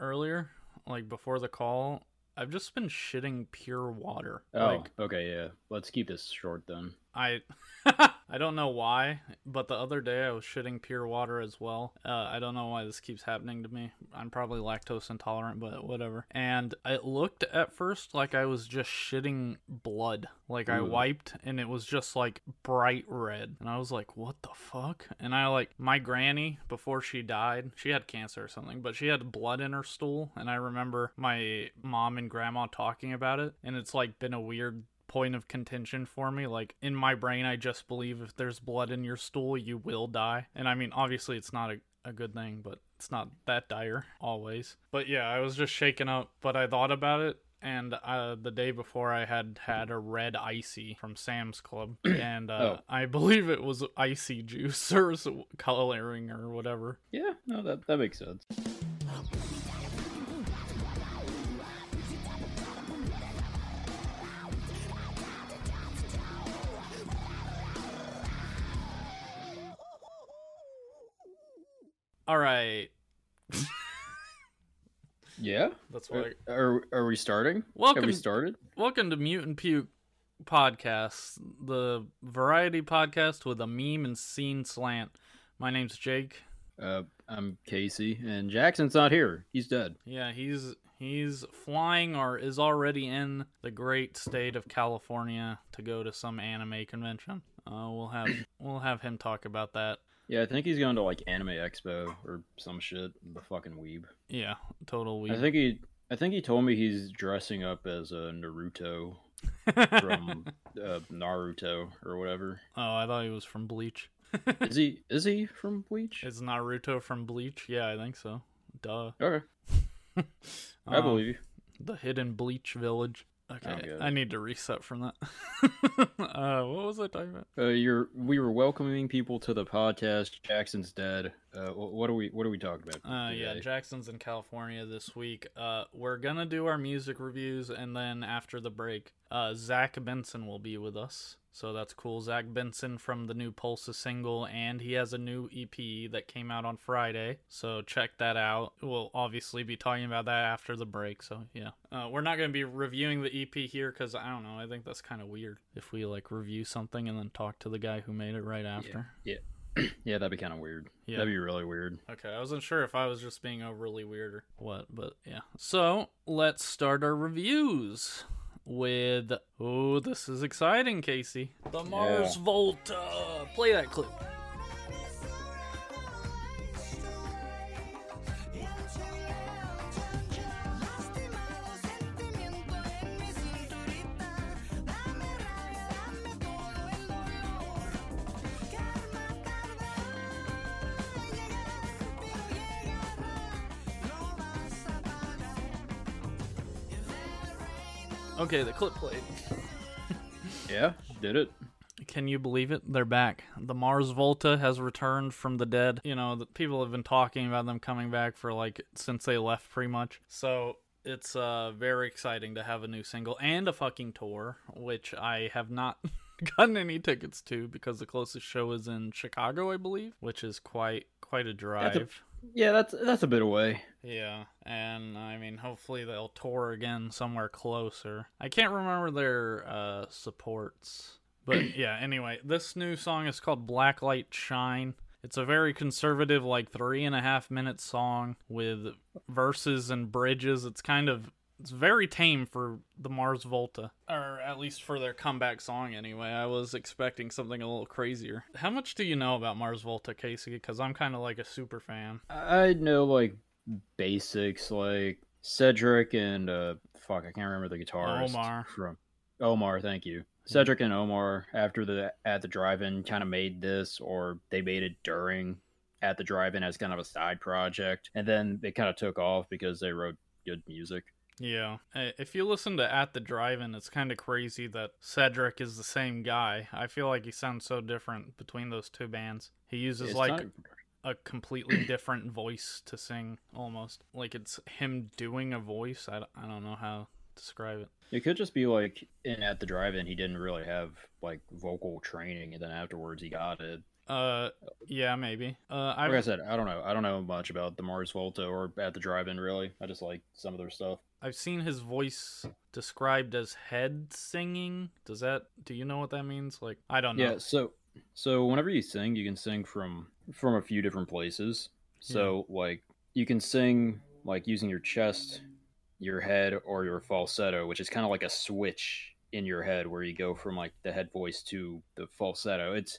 earlier, like before the call, I've just been shitting pure water. Oh, Like okay, yeah. Let's keep this short then. I I don't know why, but the other day I was shitting pure water as well. Uh, I don't know why this keeps happening to me. I'm probably lactose intolerant, but whatever. And it looked at first like I was just shitting blood. Like I Ooh. wiped and it was just like bright red. And I was like, what the fuck? And I like, my granny, before she died, she had cancer or something, but she had blood in her stool. And I remember my mom and grandma talking about it. And it's like been a weird point of contention for me. Like in my brain, I just believe if there's blood in your stool, you will die. And I mean, obviously, it's not a, a good thing, but it's not that dire always. But yeah, I was just shaken up, but I thought about it. And uh, the day before, I had had a red icy from Sam's Club, and uh, Oh. I believe it was icy juice or coloring or whatever. Yeah, no, that that makes sense. All right, Yeah. that's what. I, Are are we starting? Welcome- Have we started? Welcome to Mutant Puke Podcast, the variety podcast with a meme and scene slant. My name's Jake. Uh, I'm Casey, and Jackson's not here. He's dead. Yeah, he's he's flying or is already in the great state of California to go to some anime convention. Uh, we'll have we'll have him talk about that. Yeah, I think he's going to like Anime Expo or some shit. The fucking weeb. Yeah, total weeb. I think he. I think he told me he's dressing up as a Naruto from uh, Naruto or whatever. oh, I thought he was from Bleach. Is he? Is he from Bleach? Is Naruto from Bleach? Yeah, I think so. Duh. Okay, I Um, believe you. The hidden bleach village. Okay. I need to reset from that. uh, what was I talking about? Uh, you're. We were welcoming people to the podcast. Jackson's dead. Uh, what are we? What are we talking about? Uh, yeah. Jackson's in California this week. Uh, we're gonna do our music reviews, and then after the break, uh, Zach Benson will be with us. So that's cool. Zach Benson from the new Pulsa single, and he has a new EP that came out on Friday. So check that out. We'll obviously be talking about that after the break. So yeah, uh, we're not gonna be reviewing the EP here because I don't know. I think that's kind of weird if we like review something and then talk to the guy who made it right after. Yeah. yeah, that'd be kind of weird. Yeah. That'd be really weird. Okay, I wasn't sure if I was just being overly weird or what, but yeah. So let's start our reviews with oh, this is exciting, Casey. The Mars Volta. Play that clip. Okay, the clip played. Yeah, did it? Can you believe it? They're back. The Mars Volta has returned from the dead. You know, the people have been talking about them coming back for like since they left pretty much. So it's uh very exciting to have a new single and a fucking tour, which I have not gotten any tickets to because the closest show is in Chicago, I believe, which is quite quite a drive. That's a- Yeah, that's that's a bit away. Yeah, and I mean, hopefully they'll tour again somewhere closer. I can't remember their uh, supports, but yeah. Anyway, this new song is called "Blacklight Shine." It's a very conservative, like three and a half minute song with verses and bridges. It's kind of it's very tame for the Mars Volta, or at least for their comeback song. Anyway, I was expecting something a little crazier. How much do you know about Mars Volta, Casey? Because I'm kind of like a super fan. I know like basics, like Cedric and uh, fuck, I can't remember the guitarist Omar. from Omar. Thank you. Cedric and Omar after the at the drive-in kind of made this, or they made it during at the drive-in as kind of a side project, and then they kind of took off because they wrote good music. Yeah. If you listen to At the Drive-In, it's kind of crazy that Cedric is the same guy. I feel like he sounds so different between those two bands. He uses It's like not- a completely different voice to sing almost. Like it's him doing a voice. I, don't- I don't know how to describe it. It could just be like in at the drive-in he didn't really have like vocal training, and then afterwards he got it. Uh, yeah, maybe. Uh, I Like I said, I don't know. I don't know much about the Mars Volta or at the drive-in. Really, I just like some of their stuff. I've seen his voice described as head singing. Does that? Do you know what that means? Like, I don't know. Yeah. So, so whenever you sing, you can sing from from a few different places. So, like, you can sing like using your chest, your head, or your falsetto, which is kind of like a switch in your head where you go from like the head voice to the falsetto. It's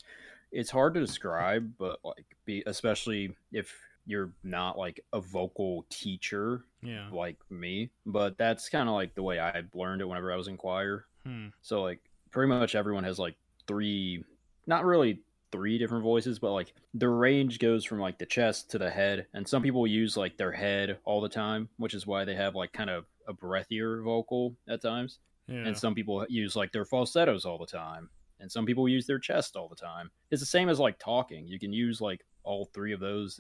it's hard to describe, but like, be especially if you're not like a vocal teacher Yeah. like me. But that's kind of like the way I learned it whenever I was in choir. Hmm. So like pretty much everyone has like three, not really three different voices, but like the range goes from like the chest to the head, and some people use like their head all the time, which is why they have like kind of a breathier vocal at times. Yeah. And some people use like their falsettos all the time, and some people use their chest all the time. It's the same as like talking. You can use like all three of those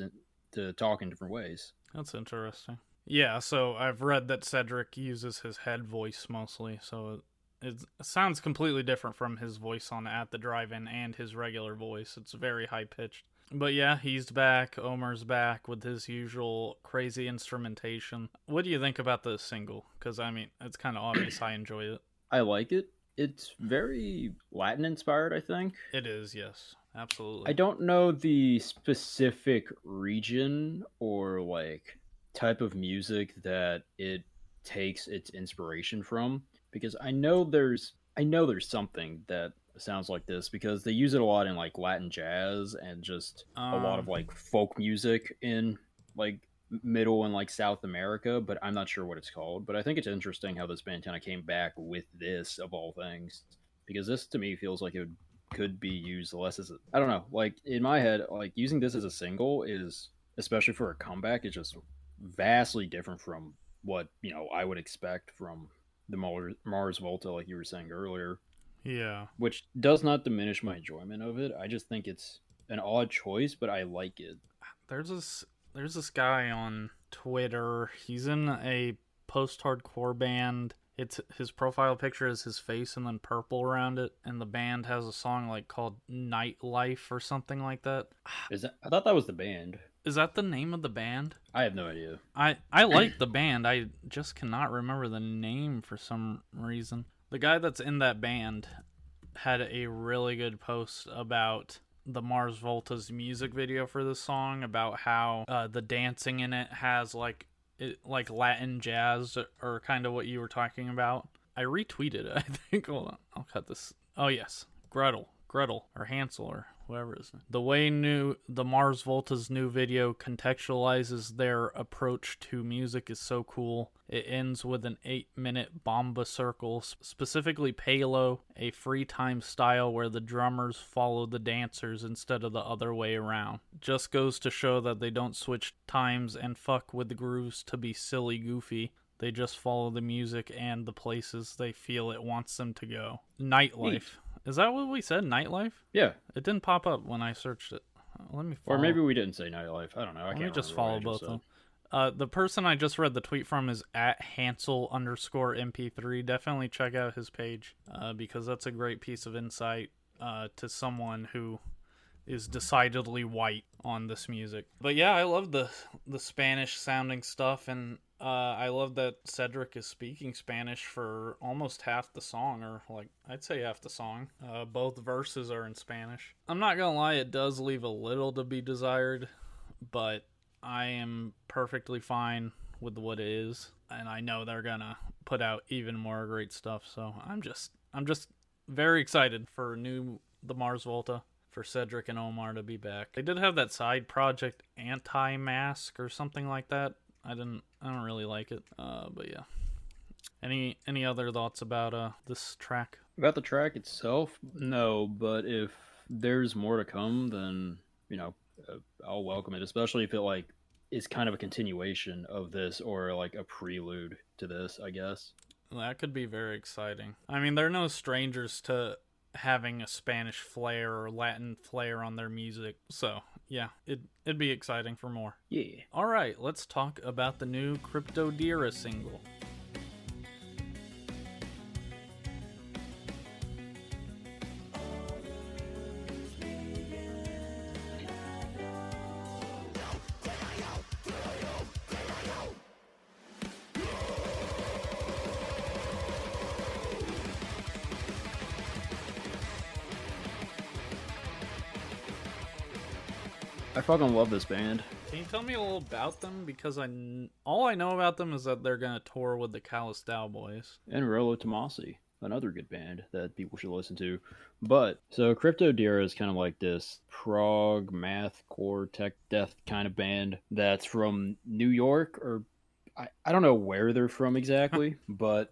to talk in different ways. That's interesting. Yeah, so I've read that Cedric uses his head voice mostly, so it, it sounds completely different from his voice on At the Drive-In and his regular voice. It's very high pitched. But yeah, he's back. Omar's back with his usual crazy instrumentation. What do you think about the single? Because I mean, it's kind of obvious I enjoy it. I like it. It's very Latin inspired, I think. It is, yes, absolutely. I don't know the specific region or like type of music that it takes its inspiration from because I know there's I know there's something that sounds like this because they use it a lot in like Latin jazz and just a lot of Um, like folk music in like middle and like South America, but I'm not sure what it's called. But I think it's interesting how this band kind of came back with this of all things because this to me feels like it would, could be used less as a, I don't know, like in my head, like using this as a single is especially for a comeback is just vastly different from what you know I would expect from the Mars, Mars Volta, like you were saying earlier Yeah. which does not diminish my enjoyment of it. I just think it's an odd choice, but I like it. There's this there's this guy on Twitter. He's in a post-hardcore band. It's his profile picture is his face and then purple around it, and the band has a song like called Nightlife or something like that. Is that? I thought that was the band. Is that the name of the band? I have no idea. I I like the band. I just cannot remember the name for some reason. The guy that's in that band had a really good post about the Mars Volta's music video for this song about how uh, the dancing in it has like it, like Latin jazz or kind of what you were talking about. I retweeted it. I think. Hold on, I'll cut this. Oh yes, Gretel, Gretel or Hansel or whoever is the way new the Mars Volta's new video contextualizes their approach to music is so cool. It ends with an eight minute bomba circle, specifically Palo, a free time style where the drummers follow the dancers instead of the other way around. Just goes to show that they don't switch times and fuck with the grooves to be silly goofy. They just follow the music and the places they feel it wants them to go. Nightlife. Is that what we said? Nightlife? Yeah, It didn't pop up when I searched it. Uh, Let me follow. or maybe we didn't say nightlife. I don't know. I Let can't me just follow both said. of them. Uh, the person I just read the tweet from is at Hansel underscore MP3. Definitely check out his page uh, because that's a great piece of insight uh, to someone who is decidedly white on this music. But yeah, I love the the Spanish sounding stuff, and uh, I love that Cedric is speaking Spanish for almost half the song, or like I'd say half the song. Uh, both verses are in Spanish. I'm not gonna lie, it does leave a little to be desired, but I am perfectly fine with what it is, and I know they're gonna put out even more great stuff. So I'm just I'm just very excited for new the Mars Volta for Cedric and Omar to be back. They did have that side project Antemasque or something like that. I didn't I don't really like it. Uh, but yeah. Any any other thoughts about uh this track? About the track itself, no. But if there's more to come, then you know uh, I'll welcome it. Especially if it like is kind of a continuation of this or like a prelude to this. I guess. That could be very exciting. I mean, they're no strangers to having a Spanish flair or Latin flair on their music. So, yeah, it, it'd be exciting for more. Yeah. All right, let's talk about the new Cryptodira single. I fucking love this band. Can you tell me a little about them? Because I all I know about them is that they're gonna tour with the Callous Daoboys. And Rolo Tomassi, another good band that people should listen to. But so Cryptodira is kind of like this prog math core tech death kind of band that's from New York or I, I don't know where they're from exactly, but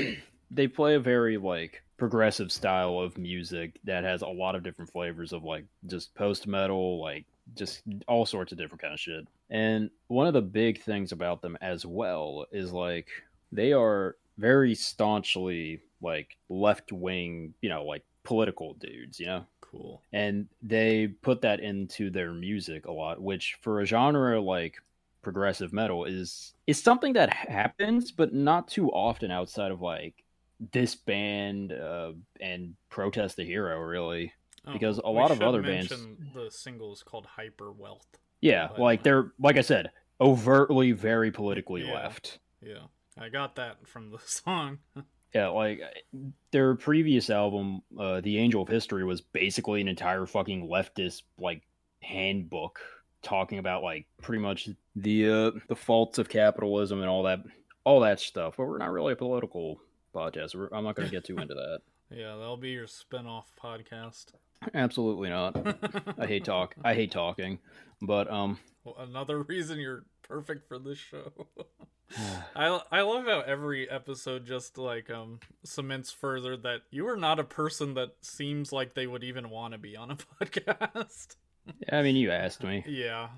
they play a very like progressive style of music that has a lot of different flavors of like just post metal, like just all sorts of different kind of shit. And one of the big things about them as well is like they are very staunchly like left wing, you know, like political dudes, you know? Cool. And they put that into their music a lot, which for a genre like progressive metal is is something that happens but not too often outside of like this band uh, and protest the hero really Oh, Because a lot of other bands- The single is called Hyperwealth. yeah But- like they're like i said overtly very politically Yeah. left Yeah, I got that from the song. yeah like their previous album uh the angel of history was basically an entire fucking leftist like handbook talking about like pretty much the uh the faults of capitalism and all that all that stuff but we're not really a political podcast we're, i'm not going to get too into that yeah, that'll be your spin-off podcast. Absolutely not i hate talk i hate talking but um Well, Another reason you're perfect for this show. I I love how every episode just like um cements further that you are not a person that seems like they would even want to be on a podcast. i mean you asked me yeah,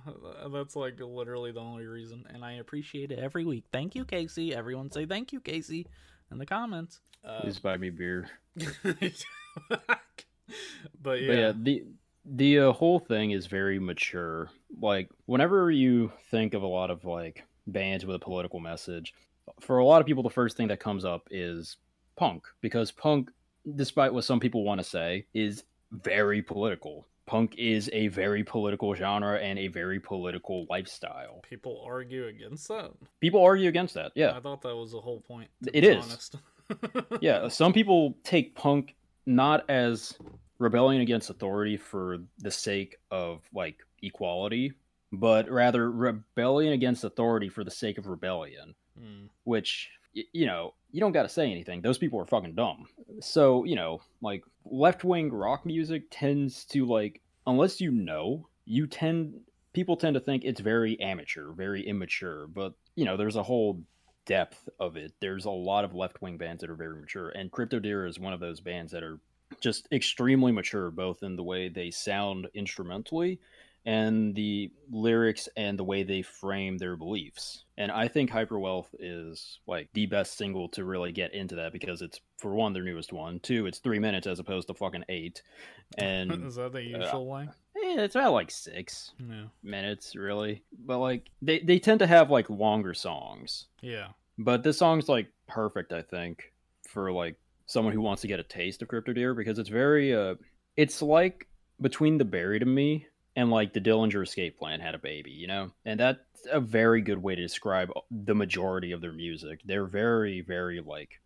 that's like literally the only reason, and I appreciate it every week. Thank you, Casey. Everyone say thank you, Casey, in the comments. Uh, please buy me beer but yeah, But yeah, the the uh, whole thing is very mature. Like whenever you think of a lot of like bands with a political message, for a lot of people the first thing that comes up is punk because punk despite what some people want to say is very political. Punk is a very political genre and a very political lifestyle. people argue against that. People argue against that. Yeah. I thought that was the whole point. It is. honest. yeah, some people take punk not as rebellion against authority for the sake of like equality, but rather rebellion against authority for the sake of rebellion, Hmm. which y- you know, you don't got to say anything. Those people are fucking dumb. So, you know, like left-wing rock music tends to like unless you know, you tend people tend to think it's very amateur, very immature, but you know, there's a whole depth of it. There's a lot of left wing bands that are very mature, and Cryptodira is one of those bands that are just extremely mature, both in the way they sound instrumentally and the lyrics and the way they frame their beliefs. And I think Hyperwealth is like the best single to really get into that because it's for one their newest one, two it's three minutes as opposed to fucking eight, and is that the uh, usual way? Yeah, it's about like six Yeah. minutes really. But like they they tend to have like longer songs. Yeah. But this song's like perfect, I think, for like someone who wants to get a taste of Cryptodira because it's very uh it's like between the Buried and Me and like the Dillinger Escape Plan had a baby, you know? And that's a very good way to describe the majority of their music. They're very, very like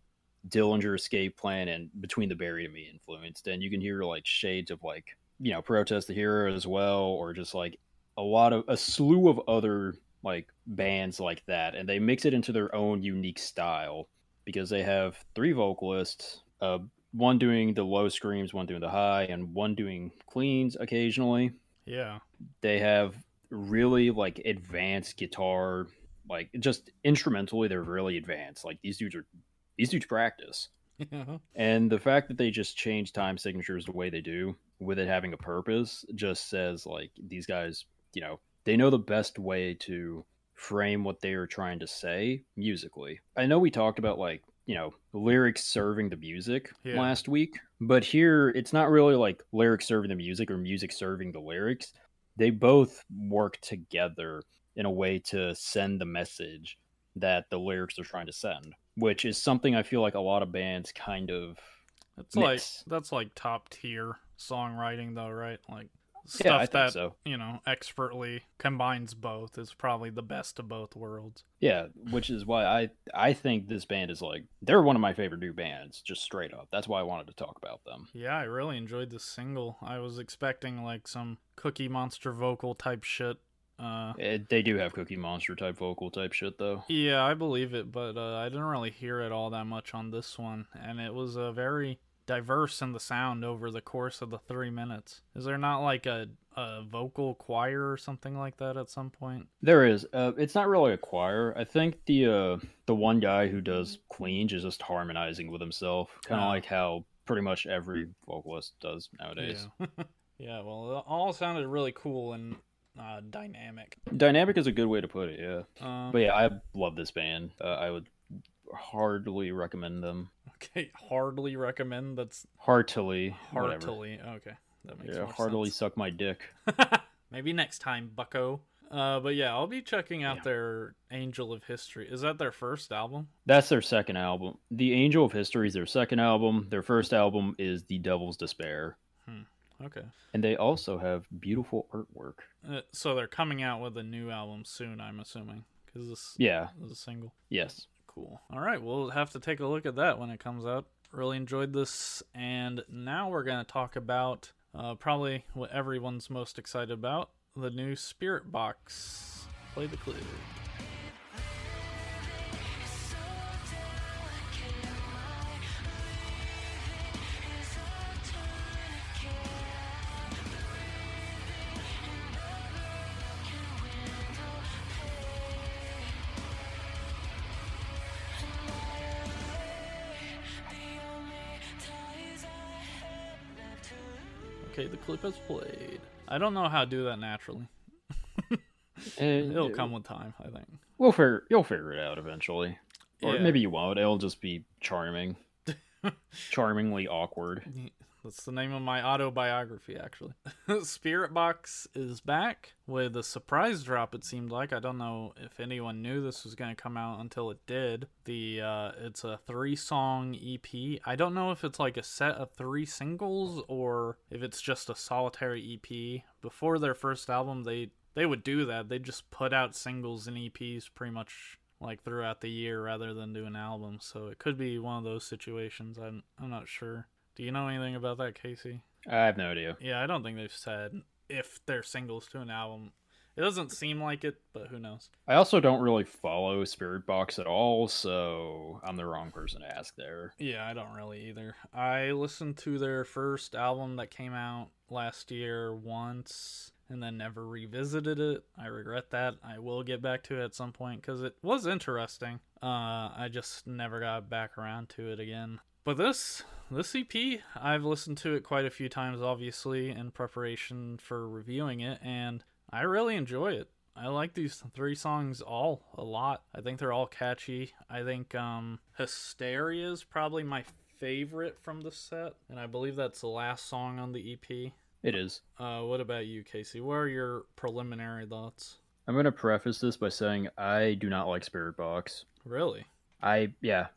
Dillinger Escape Plan and Between the Buried and Me influenced. And you can hear like shades of like, you know, Protest the Hero as well, or just like a lot of a slew of other like bands like that. And they mix it into their own unique style because they have three vocalists, uh, one doing the low screams, one doing the high, and one doing cleans occasionally. Yeah. They have really like advanced guitar, like just instrumentally, they're really advanced. Like these dudes are these dudes practice. Yeah. And the fact that they just change time signatures the way they do, with it having a purpose, just says like these guys, you know, they know the best way to frame what they are trying to say musically. I know we talked about like, you know, lyrics serving the music Yeah. last week, but here it's not really like lyrics serving the music or music serving the lyrics. They both work together in a way to send the message that the lyrics are trying to send, which is something I feel like a lot of bands kind of It's like that's like top tier songwriting though, right? Like stuff Yeah, that so. you know expertly combines both is probably the best of both worlds. Yeah, which is why I I think this band is like they're one of my favorite new bands, just straight up. That's why I wanted to talk about them. Yeah, I really enjoyed this single. I was expecting like some Cookie Monster vocal type shit. Uh, Eh, they do have Cookie Monster type vocal type shit though. yeah, I believe it, but uh, I didn't really hear it all that much on this one, and it was a very diverse in the sound over the course of the three minutes. Is there not like a, a vocal choir or something like that at some point? There is. Uh, it's not really a choir. I think the uh, the one guy who does Queen is just harmonizing with himself, kind of Ah. like how pretty much every vocalist does nowadays. Yeah. yeah, well, it all sounded really cool and uh, dynamic. Dynamic is a good way to put it. Yeah. Uh, But yeah, I love this band. Uh, I would heartily recommend them. okay, hardly recommend. That's Heartily. whatever. heartily. Okay, that makes Yeah, heartily sense. suck my dick. Maybe next time, Bucko. Uh, but yeah, I'll be checking out Yeah. their Angel of History. Is that their first album? That's their second album. The Angel of History is their second album. Their first album is The Devil's Despair. Okay. And they also have beautiful artwork. Uh, so they're coming out with a new album soon, I'm assuming, because this Yeah, is a single. yes. Cool. All right, we'll have to take a look at that when it comes out. Really enjoyed this, and now we're going to talk about uh, probably what everyone's most excited about the new Spiritbox. Play the clip. Has played. I don't know how to do that naturally. Uh, It'll come with time, I think. We'll figure. You'll figure it out eventually, or Yeah. maybe you won't. It'll just be charming, charmingly awkward. That's the name of my autobiography, actually. Spiritbox is back with a surprise drop. It seemed like I don't know if anyone knew this was going to come out until it did. The uh, it's a three-song EP. I don't know if it's like a set of three singles or if it's just a solitary EP. Before their first album, they they would do that. They just put out singles and EPs pretty much like throughout the year rather than do an album. So it could be one of those situations. I'm I'm not sure. Do you know anything about that, Casey? I have no idea. Yeah, I don't think they've said if they're singles to an album. It doesn't seem like it, but who knows? I also don't really follow Spiritbox at all, so I'm the wrong person to ask there. Yeah, I don't really either. I listened to their first album that came out last year once and then never revisited it. I regret that. I will get back to it at some point because it was interesting. Uh, I just never got back around to it again. But this this EP, I've listened to it quite a few times, obviously, in preparation for reviewing it, and I really enjoy it. I like these three songs all a lot. I think they're all catchy. I think um, Hysteria is probably my favorite from the set, and I believe that's the last song on the EP. It is. Uh, what about you, Casey? What are your preliminary thoughts? I'm gonna preface this by saying I do not like Spiritbox. Really? I yeah,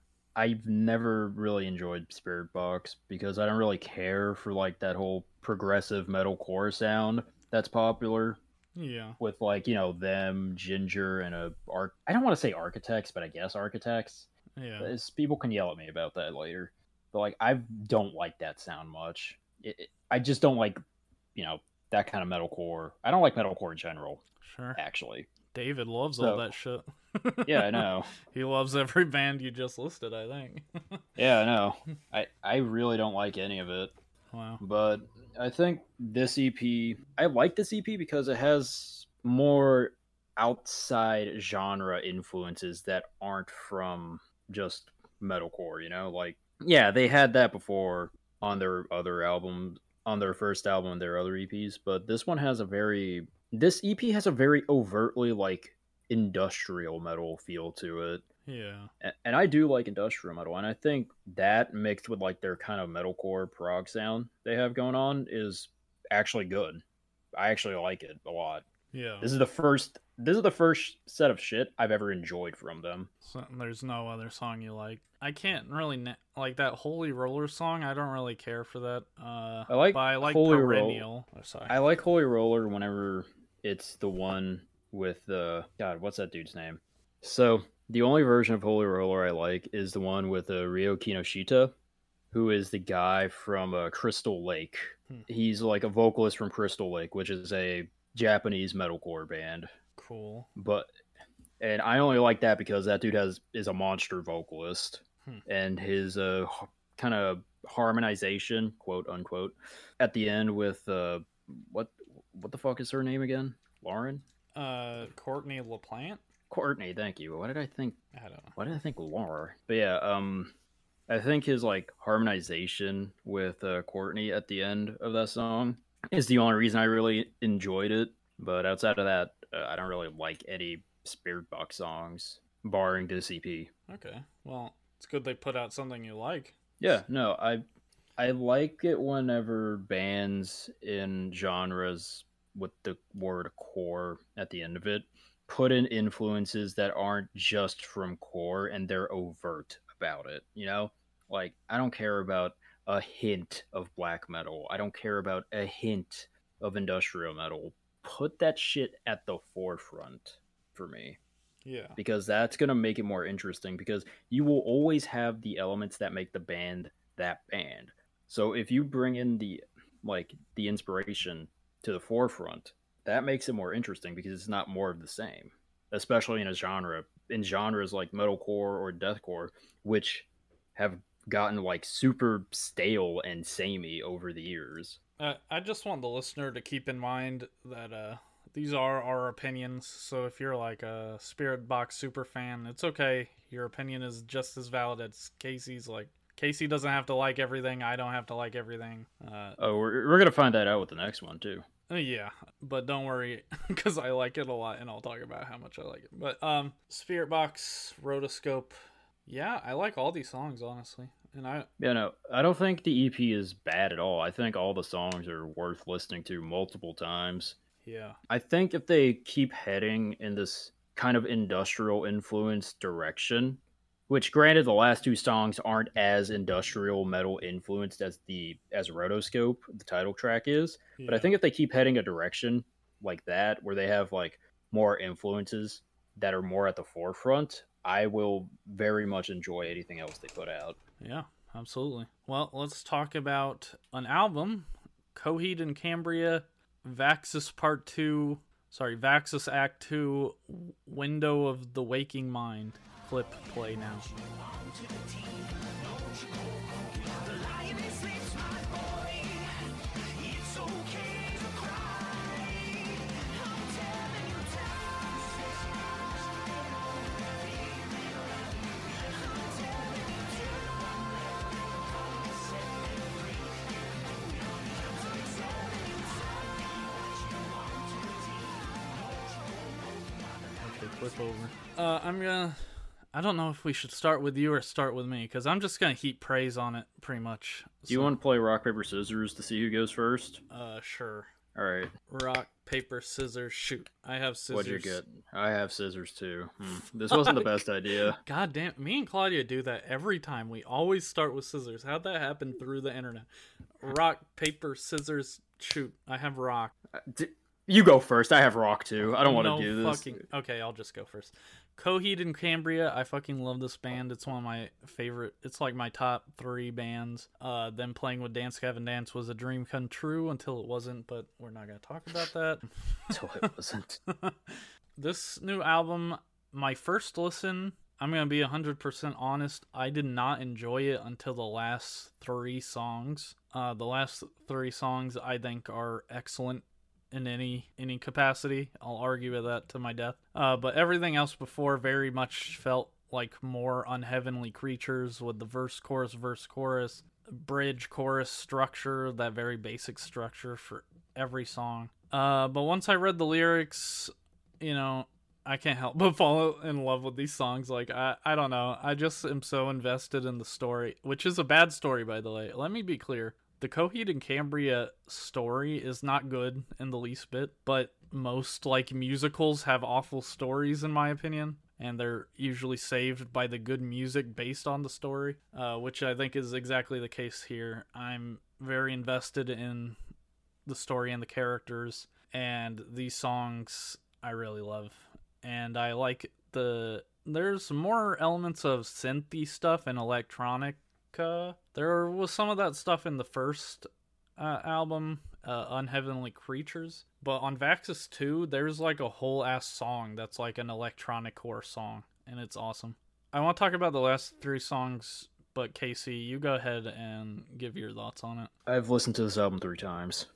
I've never really enjoyed Spiritbox because I don't really care for like that whole progressive metalcore sound that's popular Yeah. with like you know them, Jinjer, and a arc. I don't want to say architects, but I guess architects. Yeah. It's- people can yell at me about that later. But like I don't like that sound much. It, it- I just don't like you know that kind of metalcore. I don't like metalcore in general, Sure. actually. David loves all that shit. Yeah, I know. he loves every band you just listed, I think. Yeah, I know. I I really don't like any of it. wow. but I think this EP, I like this EP because it has more outside genre influences that aren't from just metalcore, you know? Like, yeah, they had that before on their other album, on their first album and their other EPs, but this one has a very, this EP has a very overtly, like, industrial metal feel to it Yeah. a- and I do like industrial metal, and I think that mixed with like their kind of metalcore prog sound they have going on is actually good. I actually like it a lot. Yeah. This is the first this is the first set of shit I've ever enjoyed from them. So there's no other song you like. I can't really na- like that Holy Roller song. I don't really care for that. Uh, I like but I like Holy Roll- Perennial. Oh, sorry. I like Holy Roller whenever it's the one with the God, what's that dude's name? So the only version of Holy Roller I like is the one with uh, Ryo Kinoshita, who is the guy from uh, Crystal Lake. Hmm. He's like a vocalist from Crystal Lake, which is a Japanese metalcore band. cool. But and I only like that because that dude has is a monster vocalist, Hmm. and his uh kind of harmonization, quote unquote, at the end with uh what what the fuck is her name again? Lauren Uh, Courtney LaPlante. Courtney. Thank you. What did I think? I don't know. Why did I think Laura? But yeah, um, I think his like harmonization with uh, Courtney at the end of that song is the only reason I really enjoyed it. But outside of that, uh, I don't really like any Spiritbox songs, barring this EP. Okay. Well, it's good they put out something you like. Yeah, no, I I like it whenever bands in genres with the word core at the end of it put in influences that aren't just from core and they're overt about it, you know? Like I don't care about a hint of black metal. I don't care about a hint of industrial metal. Put that shit at the forefront for me Yeah. because that's going to make it more interesting because you will always have the elements that make the band that band. So if you bring in the like the inspiration to the forefront, that makes it more interesting because it's not more of the same, especially in a genre in genres like metalcore or deathcore which have gotten like super stale and samey over the years. Uh, I just want the listener to keep in mind that uh, these are our opinions. So if you're like a Spiritbox super fan, it's okay. Your opinion is just as valid as Casey's. Like Casey doesn't have to like everything. I don't have to like everything. Uh, Oh, we're, we're going to find that out with the next one too. Uh, Yeah, but don't worry because I like it a lot, and I'll talk about how much I like it. But um, Spiritbox, Rotoscope, yeah, I like all these songs honestly, and I Yeah, no, I don't think the EP is bad at all. I think all the songs are worth listening to multiple times. yeah I think if they keep heading in this kind of industrial influence direction, which granted the last two songs aren't as industrial metal influenced as the as Rotoscope, the title track is, but I think if they keep heading a direction like that where they have like more influences that are more at the forefront, I will very much enjoy anything else they put out. yeah, absolutely. Well, let's talk about an album, Coheed and Cambria, Vaxis Part Two. Sorry, Vaxis Act Two, Window of the Waking Mind. Clip play now. Clip over. Uh, I'm gonna. I don't know if we should start with you or start with me because I'm just gonna heap praise on it pretty much. Do you want to play rock paper scissors to see who goes first? Uh, sure. All right. Rock, paper, scissors, shoot. I have scissors. What'd you get? I have scissors too. Hmm. This wasn't the best idea. God damn, me and Claudia do that every time. We always start with scissors. How'd that happen through the internet? Rock, paper, scissors, shoot. I have rock. Uh, D- You go first. I have rock too. I don't want to do this. Fucking, okay, I'll just go first. Coheed and Cambria. I fucking love this band. It's one of my favorite. It's like my top three bands. Uh, them playing with Dance Gavin Dance was a dream come true until it wasn't. But we're not gonna talk about that. Until it wasn't. this new album, my first listen, I'm going to be 100% honest, I did not enjoy it until the last three songs. Uh, the last three songs I think are excellent in any any capacity. I'll argue with that to my death. Uh, but everything else before very much felt like more unheavenly creatures with the verse chorus verse chorus bridge chorus structure that very basic structure for every song. Uh but once i read the lyrics you know i can't help but fall in love with these songs. Like i i don't know. I just am so invested in the story which is a bad story by the way. Let me be clear the Coheed and Cambria story is not good in the least bit, but most like musicals have awful stories in my opinion and they're usually saved by the good music based on the story uh, which i think is exactly the case here. I'm very invested in the story and the characters and these songs i really love and i like the there's more elements of synthy stuff and electronica there was some of that stuff in the first uh, album uh, unheavenly creatures but on vaxis 2 there's like a whole ass song that's like an electronic core song and it's awesome i want to talk about the last three songs but casey you go ahead and give your thoughts on it I've listened to this album three times.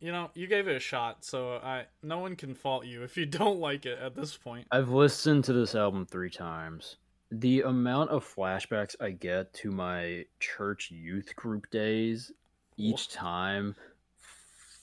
you know you gave it a shot so i no one can fault you if you don't like it at this point I've listened to this album three times. The amount of flashbacks I get to my church youth group days each time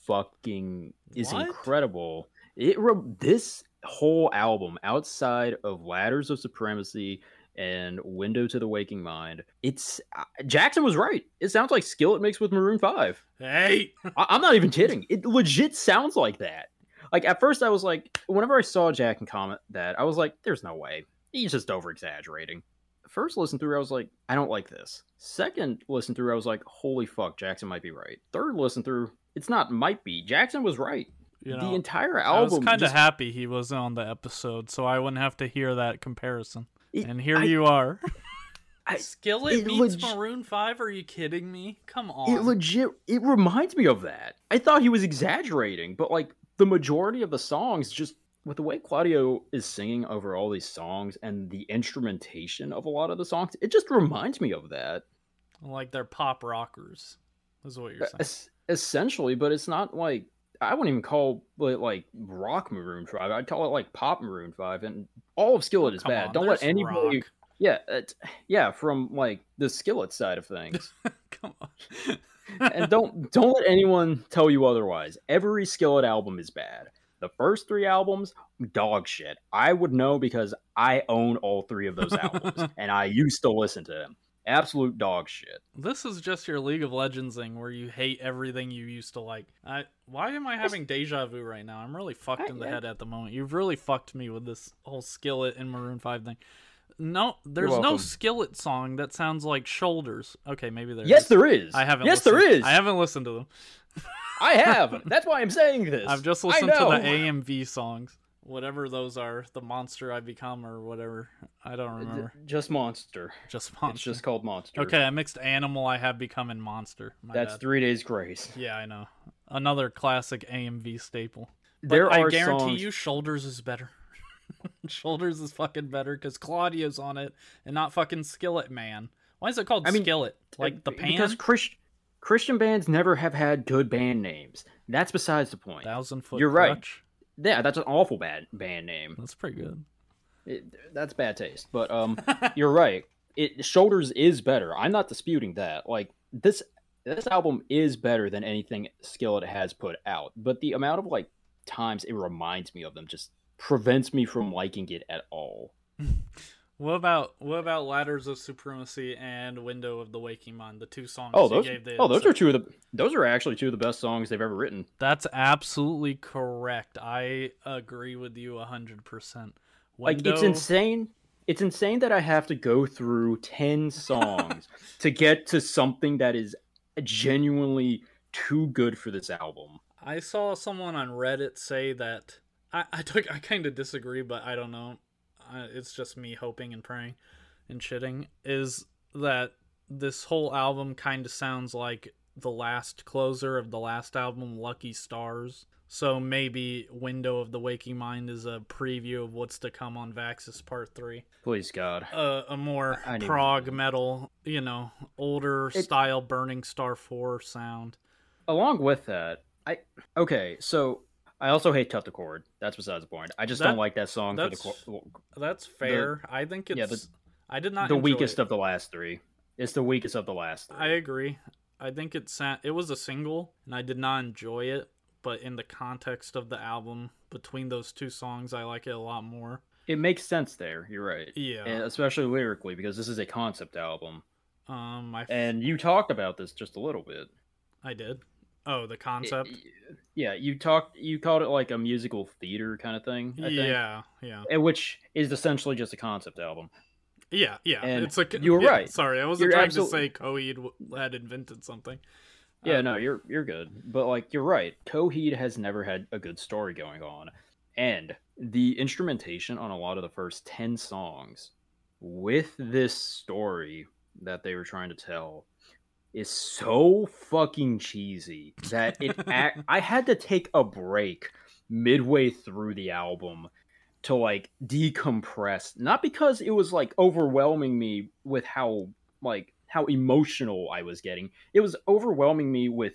fucking is What? incredible. It re- this whole album outside of Ladders of Supremacy and Window to the Waking Mind, it's uh, Jackson was right. It sounds like Skillet mixed with Maroon 5. hey I- I'm not even kidding. It legit sounds like that. Like at first, I was like, whenever I saw Jackson comment that, I was like, "There's no way. He's just over exaggerating." First listen through, I was like, "I don't like this." Second listen through, I was like, "Holy fuck, Jackson might be right." Third listen through, it's not might be. Jackson was right. you know the entire album. I was kind of just- happy he wasn't on the episode, so I wouldn't have to hear that comparison. it- And here I- you are. I- Skillet it beats leg- Maroon Five? Are you kidding me? Come on. It legit. It reminds me of that. I thought he was exaggerating, but like the majority of the songs, just with the way Claudio is singing over all these songs and the instrumentation of a lot of the songs, it just reminds me of that. like they're pop rockers. Is what you're saying. Es- essentially, but it's not like I wouldn't even call it like rock Maroon Five. I'd call it like pop Maroon Five, and all of Skillet oh, is Come bad. on, Don't let anybody. rock. Yeah, it, yeah, from like the Skillet side of things. Come on. and don't don't let anyone tell you otherwise. Every Skillet album is bad. The first three albums, dog shit. I would know because I own all three of those albums, and I used to listen to them. Absolute dog shit. This is just your League of Legends thing where you hate everything you used to like. I why am I having deja vu right now? I'm really fucked in the head at the moment. You've really fucked me with this whole skillet and Maroon Five thing. No, there's no skillet song that sounds like shoulders. Okay, maybe there yes, is. there is. I haven't. Yes, listened. there is. I haven't listened to them. I have. That's why I'm saying this. I've just listened to the AMV songs, whatever those are, the monster I become or whatever. I don't remember. Just Monster. Just monster. It's just called Monster. okay. I mixed animal. I have become in monster. My That's bad. Three Days Grace. Yeah, I know. Another classic AMV staple. But There I guarantee songs. you, Shoulders is better. Shoulders is fucking better because Claudio's on it and not fucking Skillet Man. Why is it called I mean, Skillet? Like uh, the Be- pan? Because Chris, Christian bands never have had good band names. That's besides the point. Thousand Foot You're right. Yeah, that's an awful bad band name. That's pretty good. It, that's bad taste. But um, you're right. It Shoulders is better. I'm not disputing that. Like this, this album is better than anything Skillet has put out. But the amount of like times it reminds me of them just prevents me from liking it at all. What about what about Ladders of Supremacy and Window of the Waking Mind? The two songs Oh, you those. gave the Oh, those are two of the. Those are actually two of the best songs they've ever written. That's absolutely correct. I agree with you hundred percent. Like it's insane. It's insane that I have to go through ten songs to get to something that is genuinely too good for this album. I saw someone on Reddit say that I I took I kind of disagree, but I don't know. Uh, it's just me hoping and praying and shitting. Is that this whole album kind of sounds like the last closer of the last album, Lucky Stars. So maybe Window of the Waking Mind is a preview of what's to come on Vaxis Part Three. Please God. Uh, a more I need- prog metal, you know, older It- style Burning Star Four sound. Along with that, I okay. So I also hate "Cut the Cord." That's besides the point. I just That- don't like that song for the that's That's fair. I think it's. yeah, the- I did not. the weakest it. of the last three. It's the weakest of the last three. I agree. I think it it was a single, and I did not enjoy it. But in the context of the album, between those two songs, I like it a lot more. It makes sense there. You're right. Yeah. And especially lyrically because this is a concept album. Um, I And you talked about this just a little bit. I did. Oh, the concept. It- yeah, you talked. You called it like a musical theater kind of thing. I think. yeah, yeah, And Which is essentially just a concept album. yeah, yeah. And it's like you were yeah, right. Sorry, I wasn't You're trying to say Coheed had invented something. Yeah, Uh, no, you're you're good. But like you're right. Coheed has never had a good story going on. And the instrumentation on a lot of the first 10 songs with this story that they were trying to tell is so fucking cheesy that it act, I had to take a break midway through the album to like decompress not because it was like overwhelming me with how like how emotional I was getting it was overwhelming me with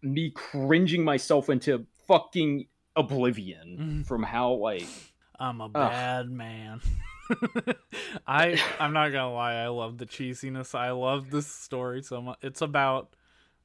me cringing myself into fucking oblivion Mhm. from how like I'm a bad man. I I'm not gonna lie, I love the cheesiness. I love this story so much. It's about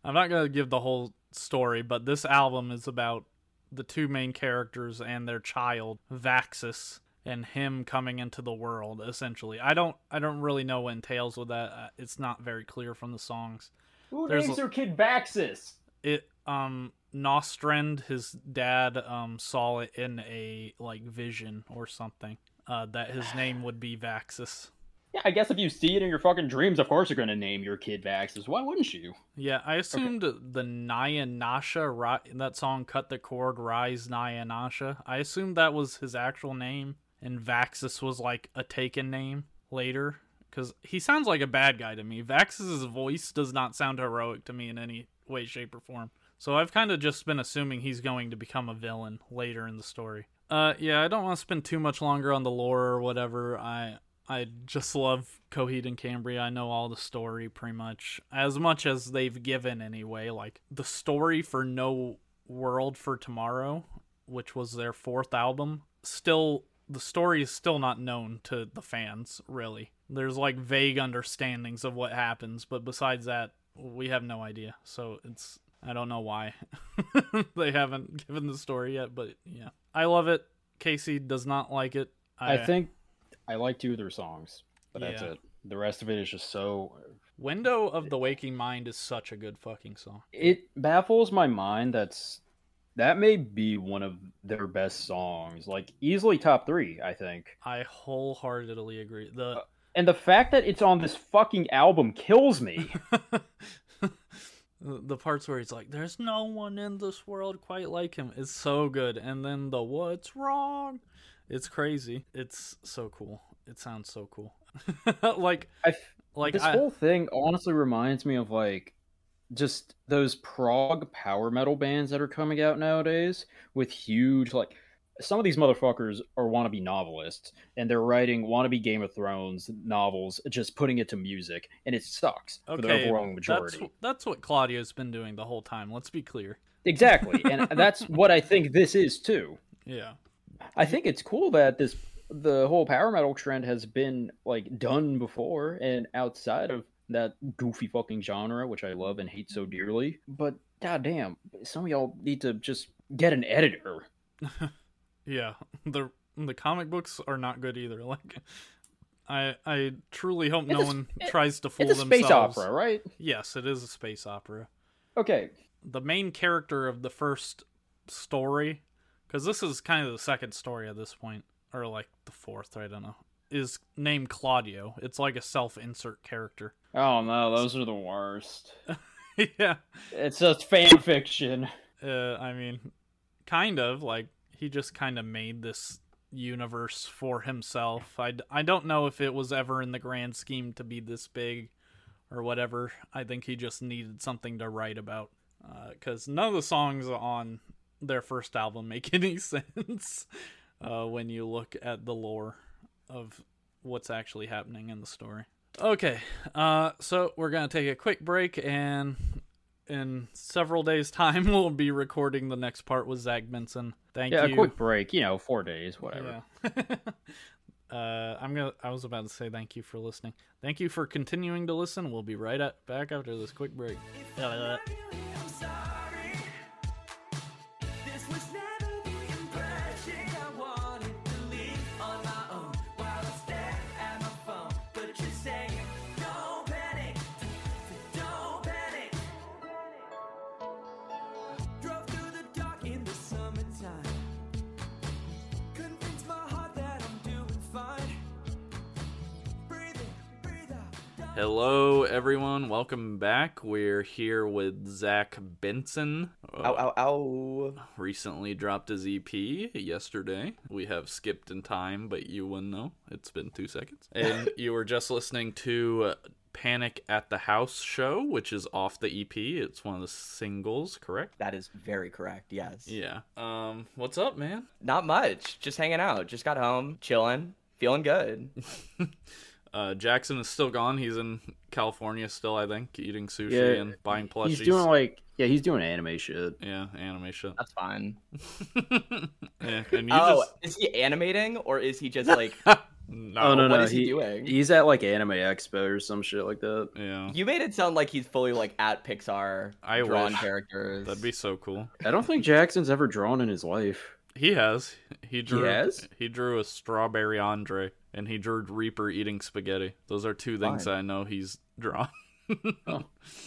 I'm not gonna give the whole story, but this album is about the two main characters and their child, Vaxis, and him coming into the world, essentially. I don't I don't really know what entails with that. Uh, It's not very clear from the songs. who There's names their kid Baxis? it um Nostrand, his dad, um saw it in a like vision or something. Uh, that his name would be Vaxis. Yeah, I guess if you see it in your fucking dreams, of course you're gonna name your kid Baxis. Why wouldn't you? Yeah, I assumed the Naya Nasha, ri- that song "Cut the Cord," "Rise Naya Nasha." I assumed that was his actual name, and Vaxis was like a taken name later, because he sounds like a bad guy to me. Vaxis's voice does not sound heroic to me in any way, shape, or form. So I've kind of just been assuming he's going to become a villain later in the story. Uh, yeah, I don't want to spend too much longer on the lore or whatever. I I just love Coheed and Cambria. I know all the story pretty much as much as they've given anyway. Like the story for No World for Tomorrow, which was their fourth album, still the story is still not known to the fans really. There's like vague understandings of what happens, but besides that, we have no idea. So it's I don't know why they haven't given the story yet, but yeah. I love it. Casey does not like it. I think I like two of their songs, but that's it. The rest of it is just so. Window of the Waking Mind is such a good fucking song. It baffles my mind. That's that may be one of their best songs, like easily top three, I think. I wholeheartedly agree. The uh, And the fact that it's on this fucking album kills me. the parts where he's like, "There's no one in this world quite like him" is so good, and then the "What's wrong?" It's crazy. It's so cool. It sounds so cool. like, I like this I, whole thing honestly reminds me of like just those prog power metal bands that are coming out nowadays with huge like some of these motherfuckers are wannabe novelists and they're writing wannabe Game of Thrones novels, just putting it to music, and it sucks for the okay, overwhelming that's majority. that's what Claudio's been doing the whole time. Let's be clear. Exactly, and that's what I think this is too. Yeah. I think it's cool that this the whole power metal trend has been like done before and outside of that goofy fucking genre, which I love and hate so dearly. But goddamn, some of y'all need to just get an editor. Yeah, the the comic books are not good either. Like, I I truly hope no a- one it- tries to fool It's a themselves. space opera, right? Yes, it is a space opera. Okay, The main character of the first story, because this is kind of the second story at this point, or like the fourth, I don't know, is named Claudio. It's like a self-insert character. Oh no, those are the worst. yeah, It's just fan fiction. uh, I mean, kind of like he just kind of made this universe for himself. I, I don't know if it was ever in the grand scheme to be this big or whatever. I think he just needed something to write about because none of the songs on their first album make any sense uh, when you look at the lore of what's actually happening in the story. Okay, uh, so we're gonna take a quick break, and in several days' time, we'll be recording the next part with Zach Benson. Thank Yeah, you. a quick break. You know, four days, whatever. Yeah. uh, I'm gonna. I was about to say thank you for listening. Thank you for continuing to listen. We'll be right at, back after this quick break. Hello, everyone. Welcome back. We're here with Zach Benson. Uh, Ow, ow, ow. Recently dropped his EP yesterday. We have skipped in time, but you wouldn't know. It's been two seconds. And you were just listening to uh, Panic at the House show, which is off the EP. It's one of the singles, correct? That is very correct, yes. Yeah. Um, what's up, man? Not much. Just hanging out. Just got home, chilling, feeling good. Uh, Jackson is still gone. He's in California still, I think, eating sushi Yeah, and buying plushies. He's doing like yeah, he's doing anime shit. yeah, anime shit. That's fine. yeah, and you oh, just is he animating or is he just like no, oh no, what no, is he doing? He's at like Anime Expo or some shit like that. yeah, You made it sound like he's fully like at Pixar I drawn wish. characters. that'd be so cool. I don't think Jackson's ever drawn in his life. He has. He drew. He, has? He drew a strawberry Andre, and he drew Reaper eating spaghetti. Those are two things Fine. I know he's drawn.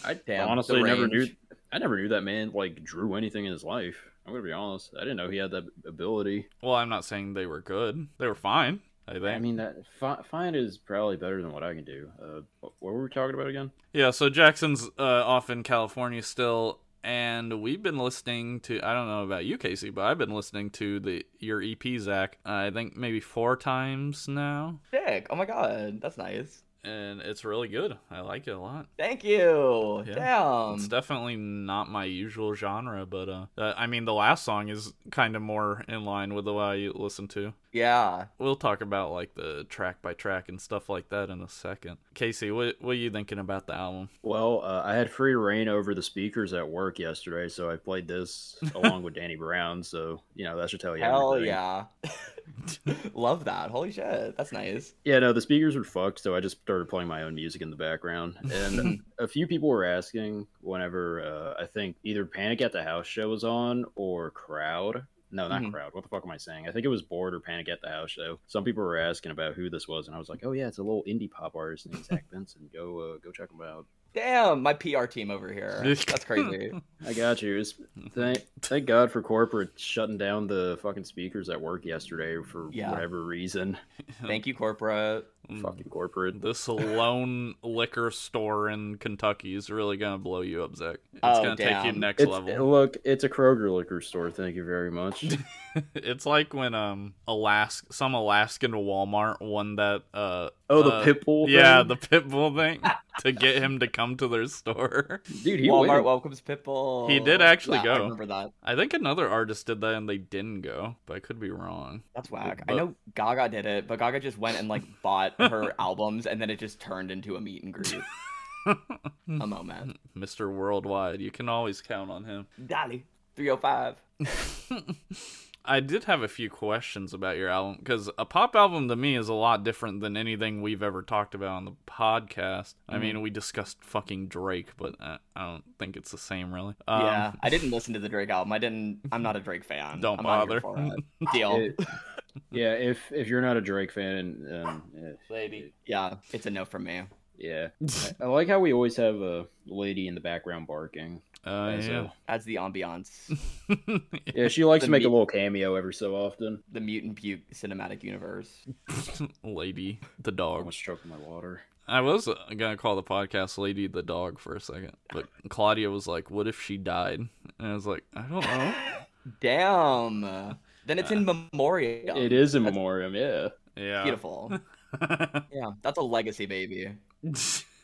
I Damn, honestly never knew. I never knew that man like drew anything in his life. I'm gonna be honest. I didn't know he had that ability. well, I'm not saying they were good. They were fine. I think. I mean, that fi- fine is probably better than what I can do. Uh, what what were we talking about again? Yeah, so Jackson's uh, off in California still, and we've been listening to. I don't know about you, Casey, but I've been listening to the your EP, Zach. I think maybe four times now, Sick. Oh my god, that's nice. and it's really good. I like it a lot. Thank you. Yeah. Damn. It's definitely not my usual genre, but uh, I mean, the last song is kind of more in line with the way I listen to. Yeah. We'll talk about like the track by track and stuff like that in a second. Casey, what what are you thinking about the album? Well, uh, I had free reign over the speakers at work yesterday, so I played this along with Danny Brown. So you know that should tell you. Hell everything. yeah. Love that. Holy shit. That's nice. Yeah, no, the speakers were fucked, so I just started playing my own music in the background. And a few people were asking whenever uh, I think either Panic at the House show was on or Crowd. No, not Mhm. Crowd. What the fuck am I saying? I think it was Bored or Panic at the House show. Some people were asking about who this was, and I was like, "Oh yeah, it's a little indie pop artist named Zach Benson. Go, uh, go check him out." Damn, my PR team over here. That's crazy. I got you. It's, thank, thank God for corporate shutting down the fucking speakers at work yesterday for Yeah. whatever reason. Thank you, corporate. Mm. Fucking corporate. This lone liquor store in Kentucky is really gonna blow you up, Zach. It's Oh, gonna take you next It's, level. look, it's a Kroger liquor store. Thank you very much. it's like when um Alaska some Alaskan Walmart won that uh Oh, the uh, pit bull. Yeah, thing? the pit bull thing to get him to come to their store. dude, he Walmart went. welcomes Pitbull. He did actually Yeah, go. I remember that. I think another artist did that and they didn't go, but I could be wrong. That's whack. But- I know Gaga did it, but Gaga just went and like bought her albums, and then it just turned into a meet and greet. a moment. Mr. Worldwide, you can always count on him. Dolly, 305. I did have a few questions about your album because a pop album to me is a lot different than anything we've ever talked about on the podcast. I Mm-hmm. mean, we discussed fucking Drake, but I, I don't think it's the same, really. Um, yeah, I didn't listen to the Drake album. I didn't. I'm not a Drake fan. Don't I'm not here bother. for it. Deal. It- yeah, if if you're not a Drake fan, um, eh, lady. yeah, it's a no from me. yeah, I, I like how we always have a lady in the background barking. Uh, as a- yeah. Adds the ambiance. yeah, she likes The to make a little cameo every so often. the Mutant Puke cinematic universe. lady the I dog. was choking my water. I was uh, gonna call the podcast "Lady the Dog" for a second, but Claudia was like, "What if she died?" And I was like, "I don't know." Damn. Then it's in memoriam. It is in That's memoriam, yeah. Yeah. Beautiful. Yeah, that's a legacy, baby.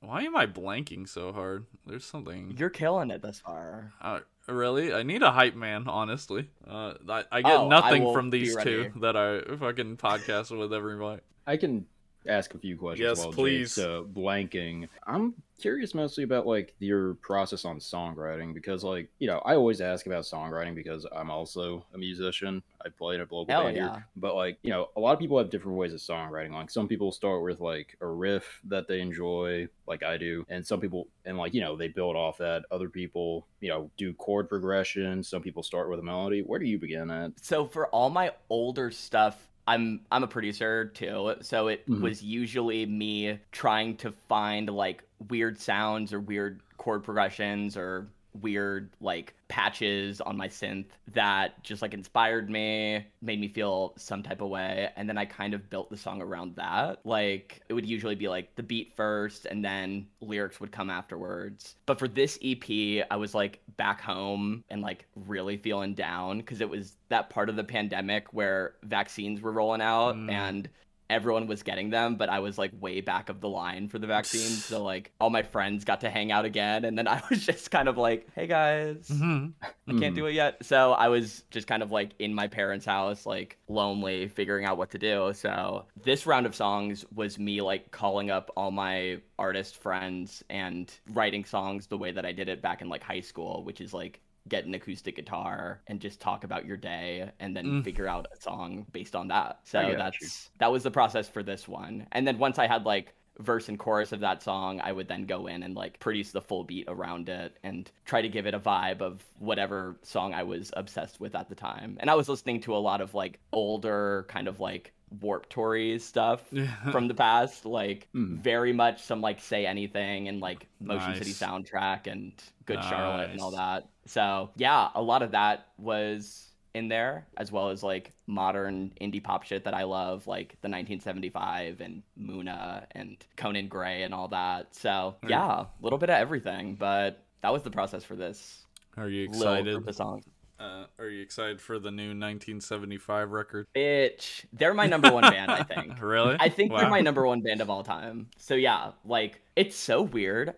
Why am I blanking so hard? There's something. You're killing it this far. Uh, really? I need a hype man, honestly. Uh, I, I get Oh, nothing will from these two that I fucking podcast with everybody. I can ask a few questions. Yes, while please. Jake's, uh, blanking. I'm curious mostly about like your process on songwriting because, like, you know, I always ask about songwriting because I'm also a musician. I play in a local Hell band yeah. here, but like, you know, a lot of people have different ways of songwriting. Like, some people start with like a riff that they enjoy, like I do, and some people, and like, you know, they build off that. Other people, you know, do chord progression. Some people start with a melody. Where do you begin at? So for all my older stuff, I'm I'm a producer too. So it Mhm. was usually me trying to find like weird sounds or weird chord progressions or weird like patches on my synth that just like inspired me, made me feel some type of way, and then I kind of built the song around that. Like it would usually be like the beat first and then lyrics would come afterwards. But for this EP, I was like back home and like really feeling down because it was that part of the pandemic where vaccines were rolling out Mm. and everyone was getting them, but I was like way back of the line for the vaccine. so like all my friends got to hang out again, and then I was just kind of like, "Hey guys, Mhm. I can't do it yet." So I was just kind of like in my parents' house, like lonely, figuring out what to do. So this round of songs was me like calling up all my artist friends and writing songs the way that I did it back in like high school, which is like get an acoustic guitar and just talk about your day and then Mm. figure out a song based on that. So that's you. that was the process for this one. And then once I had like verse and chorus of that song, I would then go in and like produce the full beat around it and try to give it a vibe of whatever song I was obsessed with at the time. And I was listening to a lot of like older kind of like Warped Tour stuff from the past, like Mhm. very much some like say anything and like Motion City soundtrack and Good Charlotte and all that. So yeah, a lot of that was in there, as well as like modern indie pop shit that I love, like the 1975 and Muna and Conan Gray and all that. So you- yeah, a little bit of everything, but that was the process for this Are you excited? of songs. Uh, are you excited for the new 1975 record? Bitch, they're my number one band, I think. Really? I think they're my number one band of all time. So yeah, like it's so weird.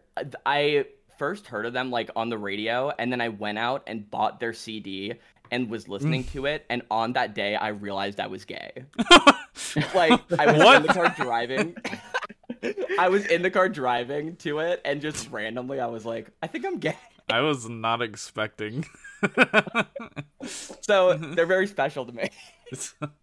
I first heard of them like on the radio, and then I went out and bought their CD and was listening Mm. to it. And on that day, I realized I was gay. Like I was What? in the car driving. I was in the car driving to it, and just randomly, I was like, I think I'm gay. I was not expecting. So they're very special to me.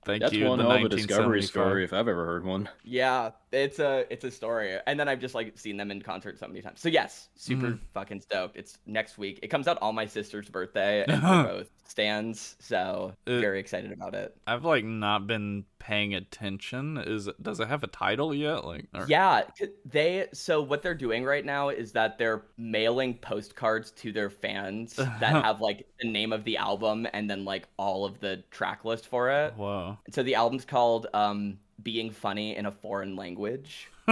Thank That's you. one the hell of a discovery story if I've ever heard one. Yeah, it's a it's a story, and then I've just like seen them in concert so many times. So yes, super Mhm. fucking stoked. It's next week. It comes out on my sister's birthday, and we're both stands. So Uh, very excited about it. I've like not been paying attention. Is does it have a title yet? Like, or- Yeah, they so what they're doing right now is that they're mailing postcards to their fans that have like the name of the album and then like all of the track list for it. Whoa. So the album's called um Being Funny in a Foreign Language,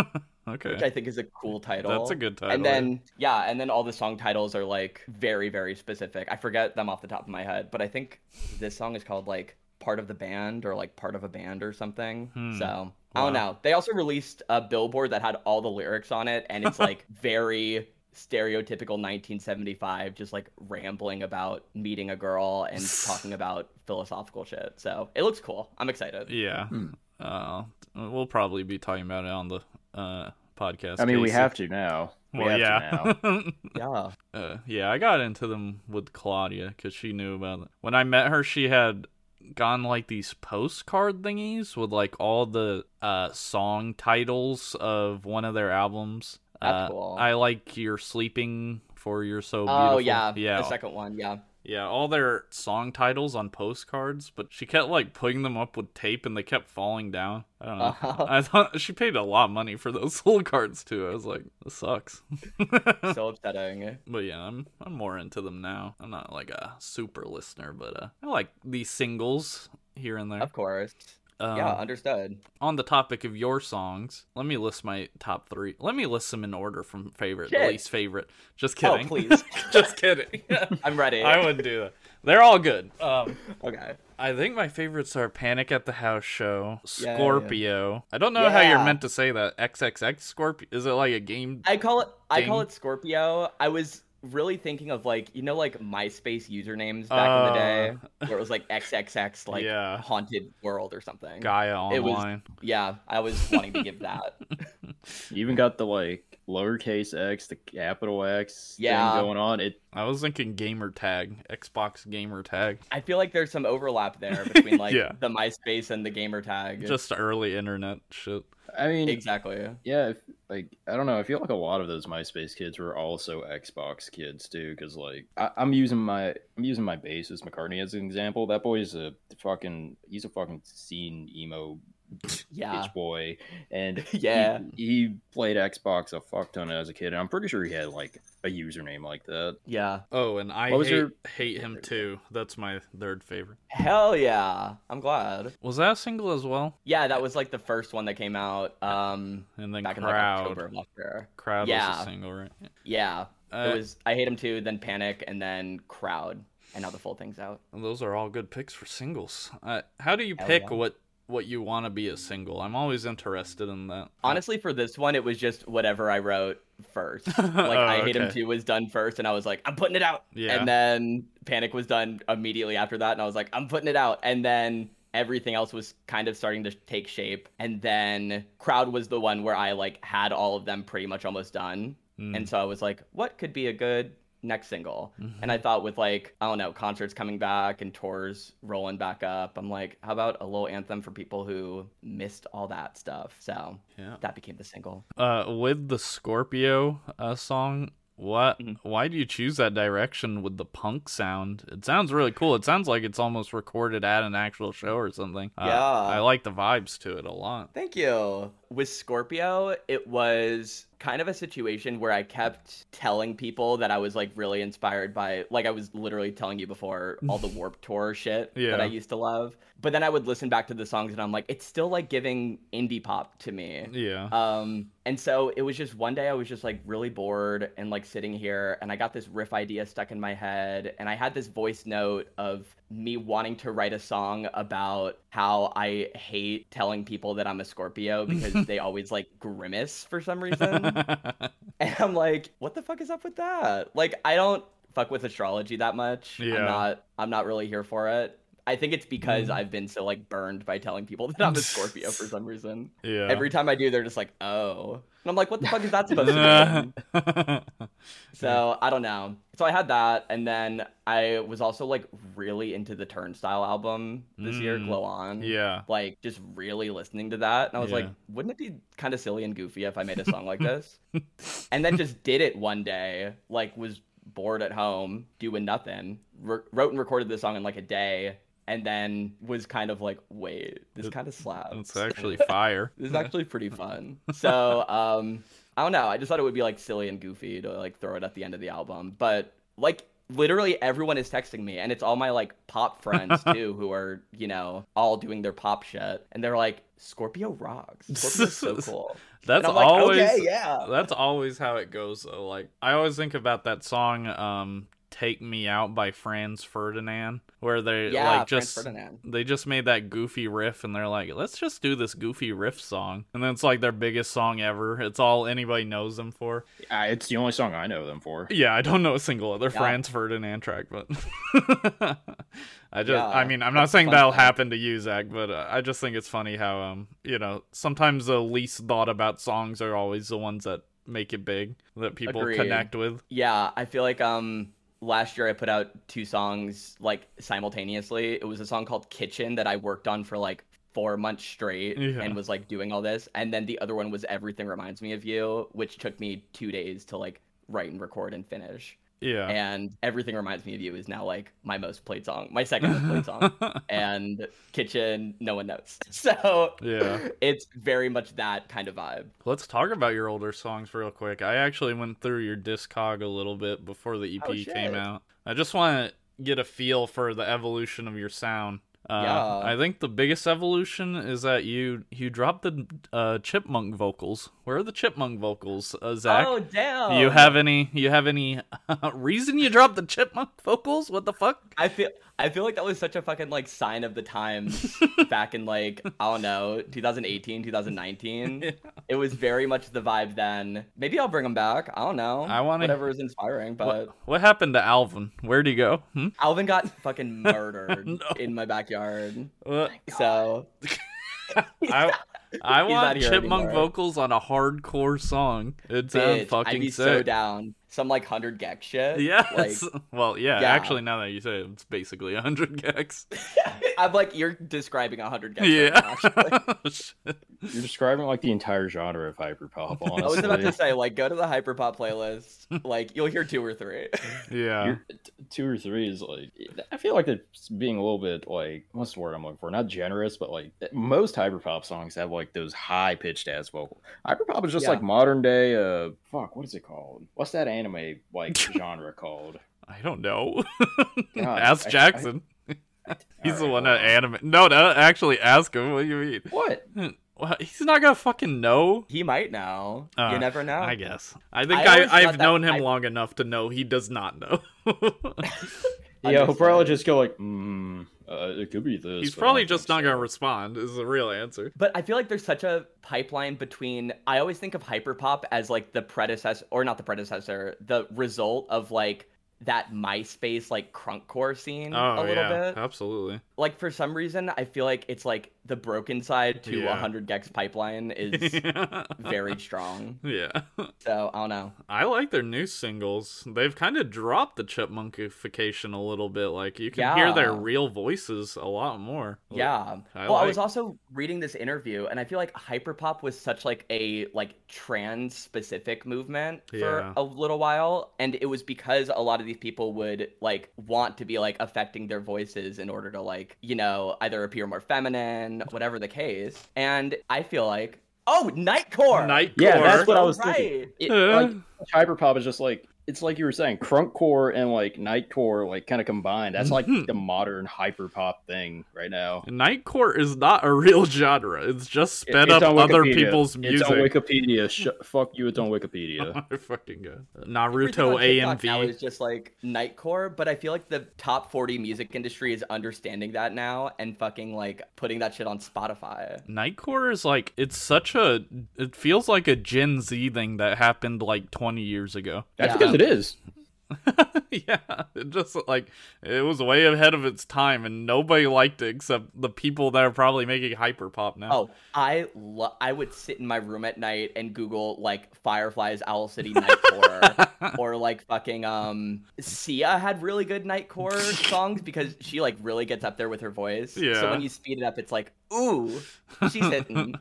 Okay. which I think is a cool title. That's a good title. And then yeah, and then all the song titles are like very very specific. I forget them off the top of my head, but I think this song is called like part of the band or like part of a band or something. Hmm. So I don't Wow. know. They also released a billboard that had all the lyrics on it, and it's like very stereotypical 1975, just like rambling about meeting a girl and talking about philosophical shit. So it looks cool. I'm excited. Yeah. Hmm. Uh, we'll probably be talking about it on the uh podcast. I mean, we have to now. Well, have yeah. Yeah. uh, yeah, I got into them with Claudia because she knew about it. When I met her, she had gone like these postcard thingies with like all the uh song titles of one of their albums. That's uh, cool. I like you're sleeping for you're so beautiful. Oh yeah, yeah, The second one, yeah. yeah. All their song titles on postcards, but she kept like putting them up with tape, and they kept falling down. I don't know. Oh. I thought she paid a lot of money for those little cards too. I was like, this sucks. so upsetting. It. But yeah, I'm I'm more into them now. I'm not like a super listener, but uh, I like these singles here and there. Of course. Um, yeah, understood. On the topic of your songs, let me list my top three. Let me list them in order from favorite to least favorite. Just kidding. Oh, kidding. please. Just kidding. I'm ready. I wouldn't do that. They're all good. Um, Okay. I think my favorites are Panic at the House Show, Yeah, yeah, yeah. Scorpio. I don't know how you're meant to say that. XXX Scorpio. Is it like a game? I call it I call it Scorpio. I was really thinking of like you know like MySpace usernames back in the day where it was like XXX like Uh. Yeah. haunted world or something. Gaia It was- Online. Yeah, I was wanting to give that. You even got the like lowercase x, the capital X Yeah. thing going on. It I was thinking gamer tag, Xbox gamer tag. I feel like there's some overlap there between like Yeah. the MySpace and the gamer tag. Just early internet shit. I mean, exactly. yeah, if, like I don't know. I feel like a lot of those MySpace kids were also Xbox kids too, because like I, I'm using my I'm using my bassist McCartney as an example. That boy is a fucking he's a fucking scene emo Yeah. Beach Boy, and Yeah. he, he played Xbox a fuck ton as a kid. And I'm pretty sure he had like a username like that. Yeah. Oh, and I was hate, your- hate him too. That's my third favorite. Hell yeah. I'm glad. Was that a single as well? Yeah, that was like the first one that came out um And then back in like crowd, October of last year. crowd was Yeah. a single, right? Yeah. Uh, it was I hate him too, then Panic, and then Crowd, and now the full thing's out. Those are all good picks for singles. Uh, how do you Hell pick yeah. what what you want to be a single? I'm always interested in that. Honestly, for this one, it was just whatever I wrote first. Like Oh, I hate him okay. too was done first, and I was like, I'm putting it out. Yeah. And then Panic was done immediately after that, and I was like, I'm putting it out. And then everything else was kind of starting to take shape. And then Crowd was the one where I like had all of them pretty much almost done. Mm. And so I was like, what could be a good next single? Mm-hmm. And I thought with like, I don't know, concerts coming back and tours rolling back up, I'm like, how about a little anthem for people who missed all that stuff? So Yeah. that became the single. Uh, with the Scorpio uh, song, what? Mhm. Why do you choose that direction with the punk sound? It sounds really cool. It sounds like it's almost recorded at an actual show or something. Uh, Yeah. I like the vibes to it a lot. Thank you. With Scorpio, it was kind of a situation where I kept telling people that I was like really inspired by, like I was literally telling you before, all the Warped Tour shit Yeah. that I used to love. But then I would listen back to the songs and I'm like, it's still like giving indie pop to me. Yeah. Um, and so it was just one day I was just like really bored and like sitting here and I got this riff idea stuck in my head and I had this voice note of me wanting to write a song about how I hate telling people that I'm a Scorpio because they always like grimace for some reason. and I'm like, what the fuck is up with that? Like I don't fuck with astrology that much. Yeah. I'm not I'm not really here for it. I think it's because Mm. I've been so like burned by telling people that I'm a Scorpio for some reason. yeah. Every time I do, they're just like, "Oh," and I'm like, "What the fuck is that supposed to mean?" So I don't know. So I had that, and then I was also like really into the Turnstile album this year, Mm. Glow On. yeah. Like just really listening to that, and I was like, wouldn't it be kind of silly and goofy if I made a song like this? and then just did it one day. Like was bored at home doing nothing. Re- wrote and recorded this song in like a day. And then was kind of like, wait, this kind of slaps. It's actually fire. This is actually pretty fun. So, um, I don't know. I just thought it would be like silly and goofy to like throw it at the end of the album. But like literally everyone is texting me and it's all my like pop friends too who are, you know, all doing their pop shit. And they're like, Scorpio rocks. Scorpio's so cool. That's like, always okay, yeah. that's always how it goes. Like I always think about that song um Take Me Out by Franz Ferdinand where they Yeah, like just they just made that goofy riff and they're like, let's just do this goofy riff song. And then it's like their biggest song ever. It's all anybody knows them for. Uh, it's the only song I know them for. Yeah, I don't know a single other Yeah. Franz Ferdinand track, but I just, Yeah, I mean, I'm not saying that'll fact. happen to you, Zach, but uh, I just think it's funny how, um, you know, sometimes the least thought about songs are always the ones that make it big that people Agreed. connect with. Yeah, I feel like um last year I put out two songs like simultaneously. It was a song called Kitchen that I worked on for like four months straight Yeah. and was like doing all this. And then the other one was Everything Reminds Me of You, which took me two days to like write and record and finish. Yeah. And Everything Reminds Me of You is now like my most played song, my second most played song. and Kitchen, no one knows. So Yeah. it's very much that kind of vibe. Let's talk about your older songs real quick. I actually went through your discog a little bit before the EP Oh, came out. I just want to get a feel for the evolution of your sound. Uh, Yeah. I think the biggest evolution is that you you dropped the uh, chipmunk vocals. Where are the chipmunk vocals, uh, Zach? Oh damn! you have any? You have any reason you dropped the chipmunk vocals? What the fuck? I feel I feel like that was such a fucking like sign of the times back in like I don't know 2018 2019. It was very much the vibe then. Maybe I'll bring them back. I don't know. I wanna- whatever is inspiring. But What, what happened to Alvin? Where'd he go? Hmm? Alvin got fucking murdered No. in my backyard. What? So I I want chipmunk anymore. vocals on a hardcore song. It sounds fucking I'd be sick. so down. Some like hundred gecs shit. Yes. Like well, yeah, Yeah. Actually, now that you say it, it's basically hundred gecs. I'm like you're describing a hundred gecs. yeah. Right now, You're describing like the entire genre of hyperpop. Honestly, I was about to say, like, go to the hyperpop playlist. Like, you'll hear two or three. Yeah. You're- t- two or three is like I feel like it's being a little bit like what's the word I'm looking for? Not generous, but like most hyperpop songs have like those high pitched ass vocal. Hyperpop is just Yeah. like modern day. Uh, fuck, what is it called? What's that anime like genre called? I don't know. God, ask I- Jackson. He's the Alright, one hold that anime. No, no, actually ask him. What do you mean? What? Well, he's not gonna fucking know. He might know. Uh, you never know. I guess. I think I I, I, have known him I- long enough to know he does not know. Yeah, he'll probably just go like, mm, uh, it could be this. he's probably just not gonna respond. Is the real answer. But I feel like there's such a pipeline between. I always think of hyperpop as like the predecessor, or not the predecessor, the result of like that MySpace like crunkcore scene Oh a little yeah, bit. absolutely. Like for some reason, I feel like it's like the Brokencyde to Yeah. 100 gecs pipeline is very strong. yeah. So I don't know. I like their new singles. They've kind of dropped the chipmunkification a little bit. Like you can hear their real voices a lot more. Yeah. I well, I was also reading this interview, and I feel like hyperpop was such like a like trans specific movement for a little while, and it was because a lot of these people would like want to be like affecting their voices in order to like you know either appear more feminine, whatever the case. And I feel like oh, Nightcore. Nightcore. Yeah, that's what I So was thinking. It, Uh. like hyperpop is just like it's like you were saying, crunkcore and like nightcore like kind of combined. That's like Mhm. the modern hyperpop thing right now. Nightcore is not a real genre. It's just It- sped it's up other Wikipedia. people's It's on music. Wikipedia. Sh- fuck you, it's on Wikipedia. I fucking good. Naruto on TikTok now AMV. is just like Nightcore, but I feel like the top 40 music industry is understanding that now and fucking like putting that shit on Spotify. Nightcore is like it's such a it feels like a Gen Z thing that happened like 20 years ago. That's Yeah. because it is. yeah, it just like it was way ahead of its time and nobody liked it except the people that are probably making hyperpop now. Oh, I lo- I would sit in my room at night and Google like Fireflies Owl City Nightcore or like fucking um Sia had really good Nightcore songs because she like really gets up there with her voice. Yeah. So when you speed it up, it's like ooh, she's hitting.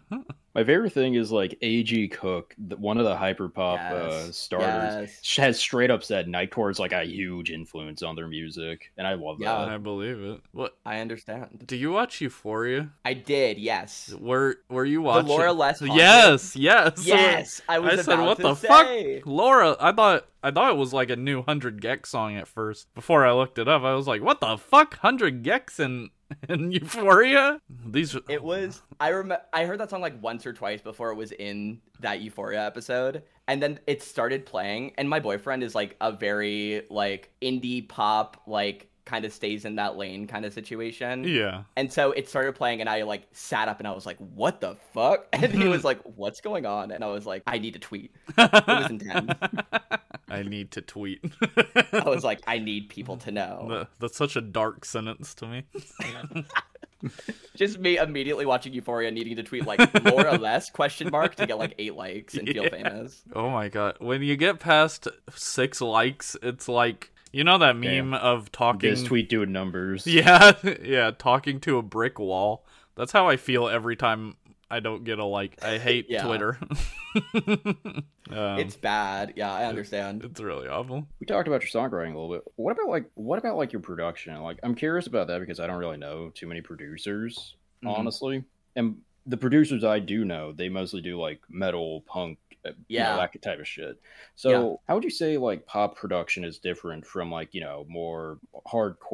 My favorite thing is like A.G. Cook, one of the hyperpop uh, starters, yes. has straight up said Nightcore is like a huge influence on their music, and I love Yeah. that. I believe it. What I understand. do you watch Euphoria? I did, yes. Were were you The watching? Laura Les Haunted? Yes, yes. Yes, I was I said, "What to the say." fuck, Laura?" I thought I thought it was like a new Hundred Gecs song at first. Before I looked it up, I was like, "What the fuck, Hundred Gecs in in Euphoria?" These It was. I remember. I heard that song like once or twice before it was in that Euphoria episode, and then it started playing. And my boyfriend is like a very like indie pop, like kind of stays in that lane kind of situation. yeah. And so it started playing, and I like sat up and I was like, "What the fuck?" And he was like, "What's going on?" And I was like, "I need to tweet." It was intense. I need to tweet. I was like, "I need people to know." That's such a dark sentence to me. Just me immediately watching Euphoria, needing to tweet like more or less question mark to get like eight likes and feel famous. Oh my god. When you get past six likes, it's like you know that meme of talking This tweet doing numbers. Yeah, yeah, talking to a brick wall. That's how I feel every time I don't get a like. I hate Yeah. Twitter. um, it's bad. Yeah, I understand. it's really awful. We talked about your songwriting a little bit. What about like what about like your production? Like I'm curious about that because I don't really know too many producers, Mhm. honestly. And the producers I do know, they mostly do like metal, punk, uh, you know, Yeah. that type of shit. So how would you say like pop production is different from like you know more hardcore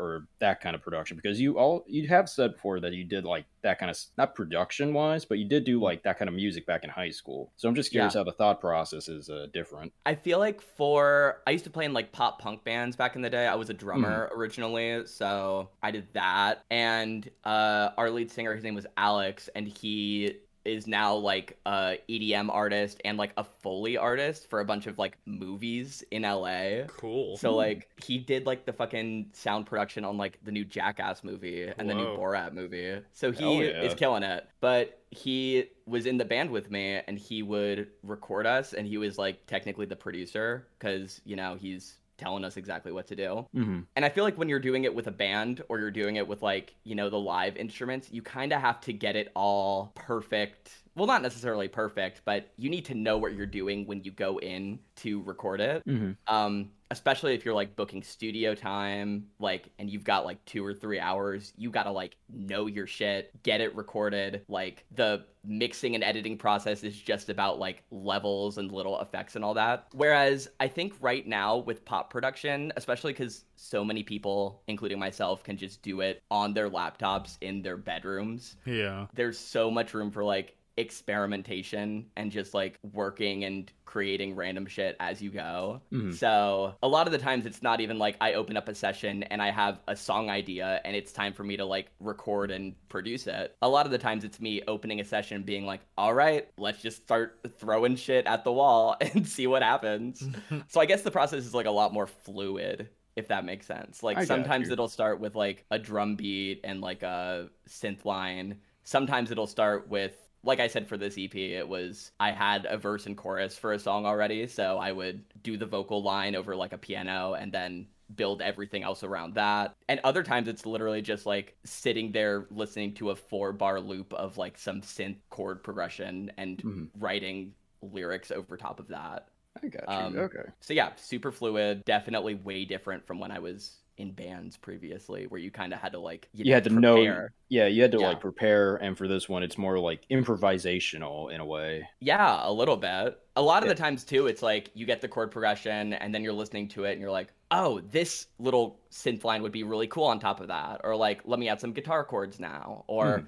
or that kind of production? Because you all you have said before that you did like that kind of not production wise, but you did do like that kind of music back in high school. So I'm just curious Yeah. how the thought process is uh, different. I feel like for I used to play in like pop punk bands back in the day. I was a drummer Hmm. originally, so I did that. And uh our lead singer, his name was Alex, and he is now like a EDM artist and like a Foley artist for a bunch of like movies in LA. Cool. So like he did like the fucking sound production on like the new Jackass movie and the new Borat movie. So he yeah. is killing it. But he was in the band with me and he would record us and he was like technically the producer cuz you know he's telling us exactly what to do. hmm And I feel like when you're doing it with a band or you're doing it with like, you know, the live instruments, you kind of have to get it all perfect. Well, not necessarily perfect, but you need to know what you're doing when you go in to record it. hmm Um, especially if you're like booking studio time, like, and you've got like two or three hours, you gotta like know your shit, get it recorded. Like, the mixing and editing process is just about like levels and little effects and all that. Whereas I think right now with pop production, especially because so many people, including myself, can just do it on their laptops in their bedrooms, Yeah. there's so much room for like experimentation and just like working and creating random shit as you go. Mhm. So, a lot of the times it's not even like I open up a session and I have a song idea and it's time for me to like record and produce it. A lot of the times it's me opening a session being like, "All right, let's just start throwing shit at the wall and see what happens." so, I guess the process is like a lot more fluid if that makes sense. Like I sometimes it'll start with like a drum beat and like a synth line. Sometimes it'll start with like I said for this EP, it was I had a verse and chorus for a song already, so I would do the vocal line over like a piano and then build everything else around that. And other times it's literally just like sitting there listening to a four bar loop of like some synth chord progression and Mhm. writing lyrics over top of that. I got you. Um, okay. So yeah, super fluid, definitely way different from when I was in bands previously where you kind of had to like You had to know. Yeah, you had to Yeah. like prepare, and for this one, it's more like improvisational in a way. Yeah, a little bit. A lot of the times too, it's like you get the chord progression and then you're listening to it and you're like, oh, this little synth line would be really cool on top of that. Or like, let me add some guitar chords now. Or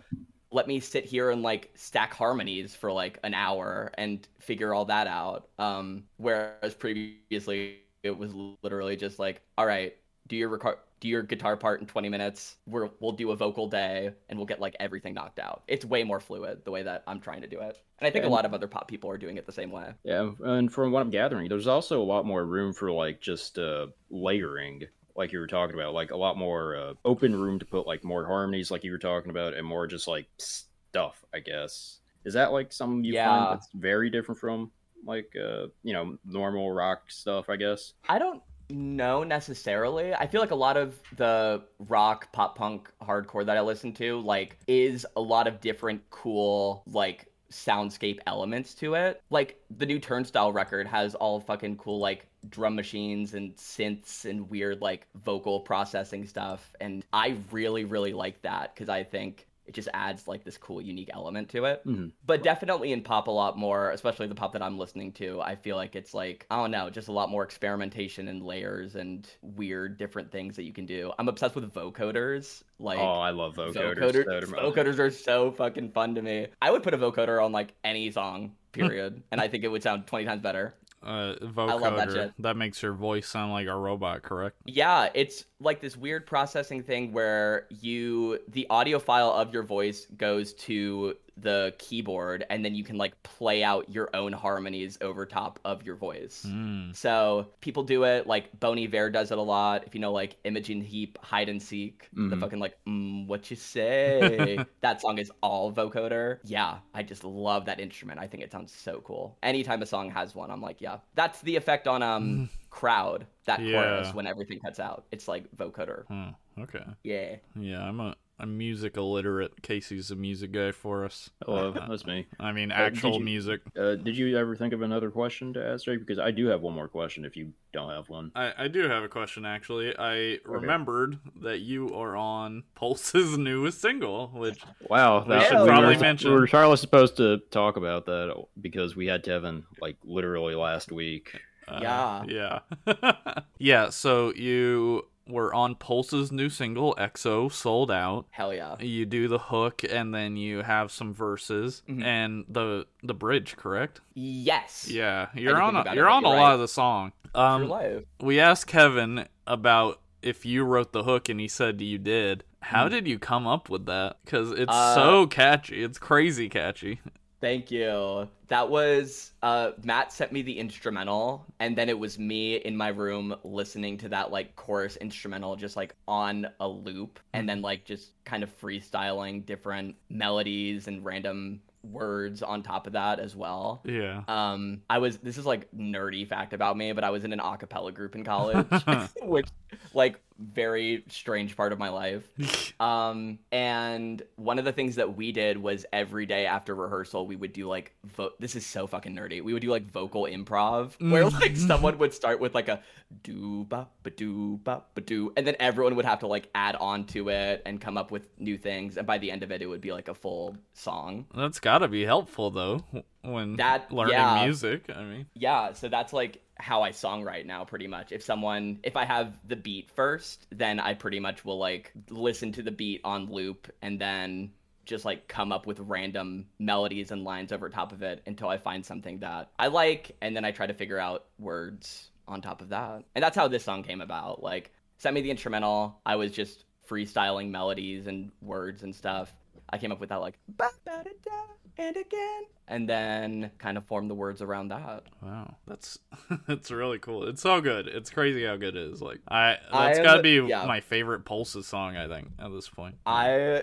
let me sit here and like stack harmonies for like an hour and figure all that out. Um, whereas previously it was literally just like, all right, do your record do your guitar part in 20 minutes. We're, we'll do a vocal day and we'll get like everything knocked out. It's way more fluid the way that I'm trying to do it. And I think a lot of other pop people are doing it the same way. Yeah, and from what I'm gathering, there's also a lot more room for like just uh, layering, like you were talking about, like a lot more uh, open room to put like more harmonies, like you were talking about, and more just like stuff. I guess is that like something you Yeah. find that's very different from like uh, you know normal rock stuff? I guess. I don't know necessarily. I feel like a lot of the rock, pop punk, hardcore that I listen to, like, is a lot of different cool, like, soundscape elements to it. Like, the new Turnstile record has all fucking cool, like, drum machines and synths and weird, like, vocal processing stuff. And I really, really like that because I think it just adds, like, this cool, unique element to it. Mhm. But definitely in pop a lot more, especially the pop that I'm listening to. I feel like it's like, I don't know, just a lot more experimentation and layers and weird different things that you can do. I'm obsessed with vocoders. Like, oh, I love vocoders. vocoders, so vocoders are so fucking fun to me. I would put a vocoder on like any song, period, and I think it would sound 20 times better. Uh, love that vocoder. shit. That makes your voice sound like a robot, correct? Yeah, it's like this weird processing thing where you the audio file of your voice goes to the keyboard and then you can like play out your own harmonies over top of your voice. Mm. So people do it like Bon Iver does it a lot. If you know like Imogen Heap, Hide and Seek, the Mhm. fucking like mm, what you say. that song is all vocoder. Yeah, I just love that instrument. I think it sounds so cool. Anytime a song has one, I'm like, yeah, that's the effect on um crowd that chorus when everything cuts out. It's like vocoder. Huh. Okay. Yeah. Yeah, I'm a, a music illiterate. Casey's a music guy for us. Hello, that's me. I mean, did actual you- music. Uh, did you ever think of another question to ask, Jake? Because I do have one more question. If you don't have one, I, I do have a question actually. I remembered that you are on Pulse's newest single, which wow, We should we probably were, mention- We were probably supposed to talk about that because we had Tevin like literally last week. uh, yeah, yeah. So you were on Pulse's new single, EXO, sold out. Hell yeah. You do the hook, and then you have some verses Mhm. and the the bridge, correct? Yes. Yeah, you're on. A, you're but on a you're lot right. of the song. Um, we asked Kevin about if you wrote the hook, and he said you did. How did you come up with that? Because it's Uh, so catchy. It's crazy catchy. Thank you. That was uh Matt sent me the instrumental and then it was me in my room listening to that like chorus instrumental just like on a loop and then like just kind of freestyling different melodies and random words on top of that as well. Yeah. Um, I was this is like nerdy fact about me, but I was in an a cappella group in college, which like very strange part of my life. Um, and one of the things that we did was every day after rehearsal, we would do like vo- this is so fucking nerdy. We would do like vocal improv where like someone would start with like a do ba ba do ba ba do, and then everyone would have to like add on to it and come up with new things. And by the end of it, it would be like a full song. That's got to be helpful though when That- learning yeah. music. I mean, Yeah, so that's like how I song right now, pretty much. If someone, if I have the beat first, then I pretty much will like listen to the beat on loop and then just like come up with random melodies and lines over top of it until I find something that I like, and then I try to figure out words on top of that. And that's how this song came about. Like, sent me the instrumental. I was just freestyling melodies and words and stuff. I came up with that like ba ba da da and again, and then kind of formed the words around that. wow, that's that's really cool. It's so good. It's crazy how good it is. Like I, I that's am- got to be yeah. my favorite Pulses song. I think at this point. I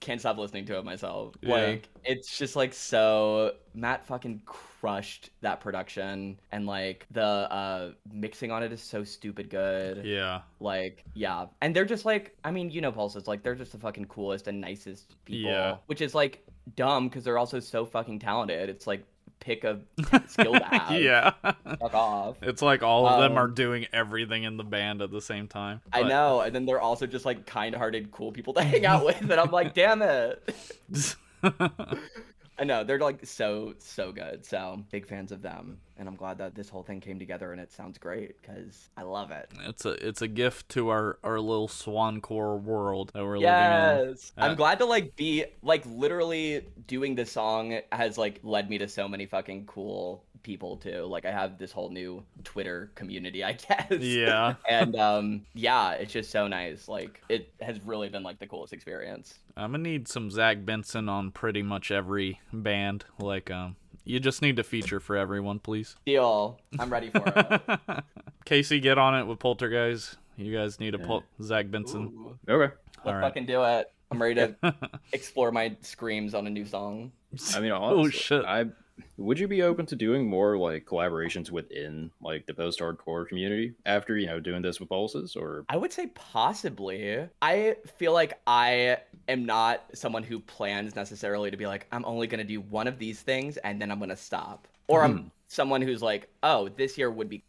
can't stop listening to it myself. Yeah. Like it's just like so Matt fucking crushed that production and like the uh mixing on it is so stupid good. Yeah. Like yeah. And they're just like I mean, you know Pulses like they're just the fucking coolest and nicest people. Yeah. Which is like dumb cuz they're also so fucking talented. It's like pick a skill to have. yeah. Fuck off. It's like all of them are Um, doing everything in the band at the same time. I know, and then they're also just like kind-hearted, cool people to hang out with, and I'm like, damn it. I know they're like so so good. So big fans of them, and I'm glad that this whole thing came together and it sounds great because I love it. it's a it's a gift to our our little swancore world that we're living in. Yes, I'm glad to like be like literally doing this song has like led me to so many fucking cool people too. Like I have this whole new Twitter community, I guess. Yeah. and um yeah, it's just so nice. Like it has really been like the coolest experience. I'm gonna need some Zach Benson on pretty much every band. Like, um, you just need to feature for everyone, please. Deal. I'm ready for it. Casey, get on it with Poltergeist. You guys need to pull Zach Benson. Ooh, Okay. All let's right. fucking do it. I'm ready to explore my screams on a new song. I mean, oh shit! I would you be open to doing more like collaborations within like the post-hardcore community after you know doing this with Pulses or I would say possibly. I feel like I am not someone who plans necessarily to be like, I'm only going to do one of these things and then I'm going to stop. Or I'm hmm. someone who's like, oh, this year would be.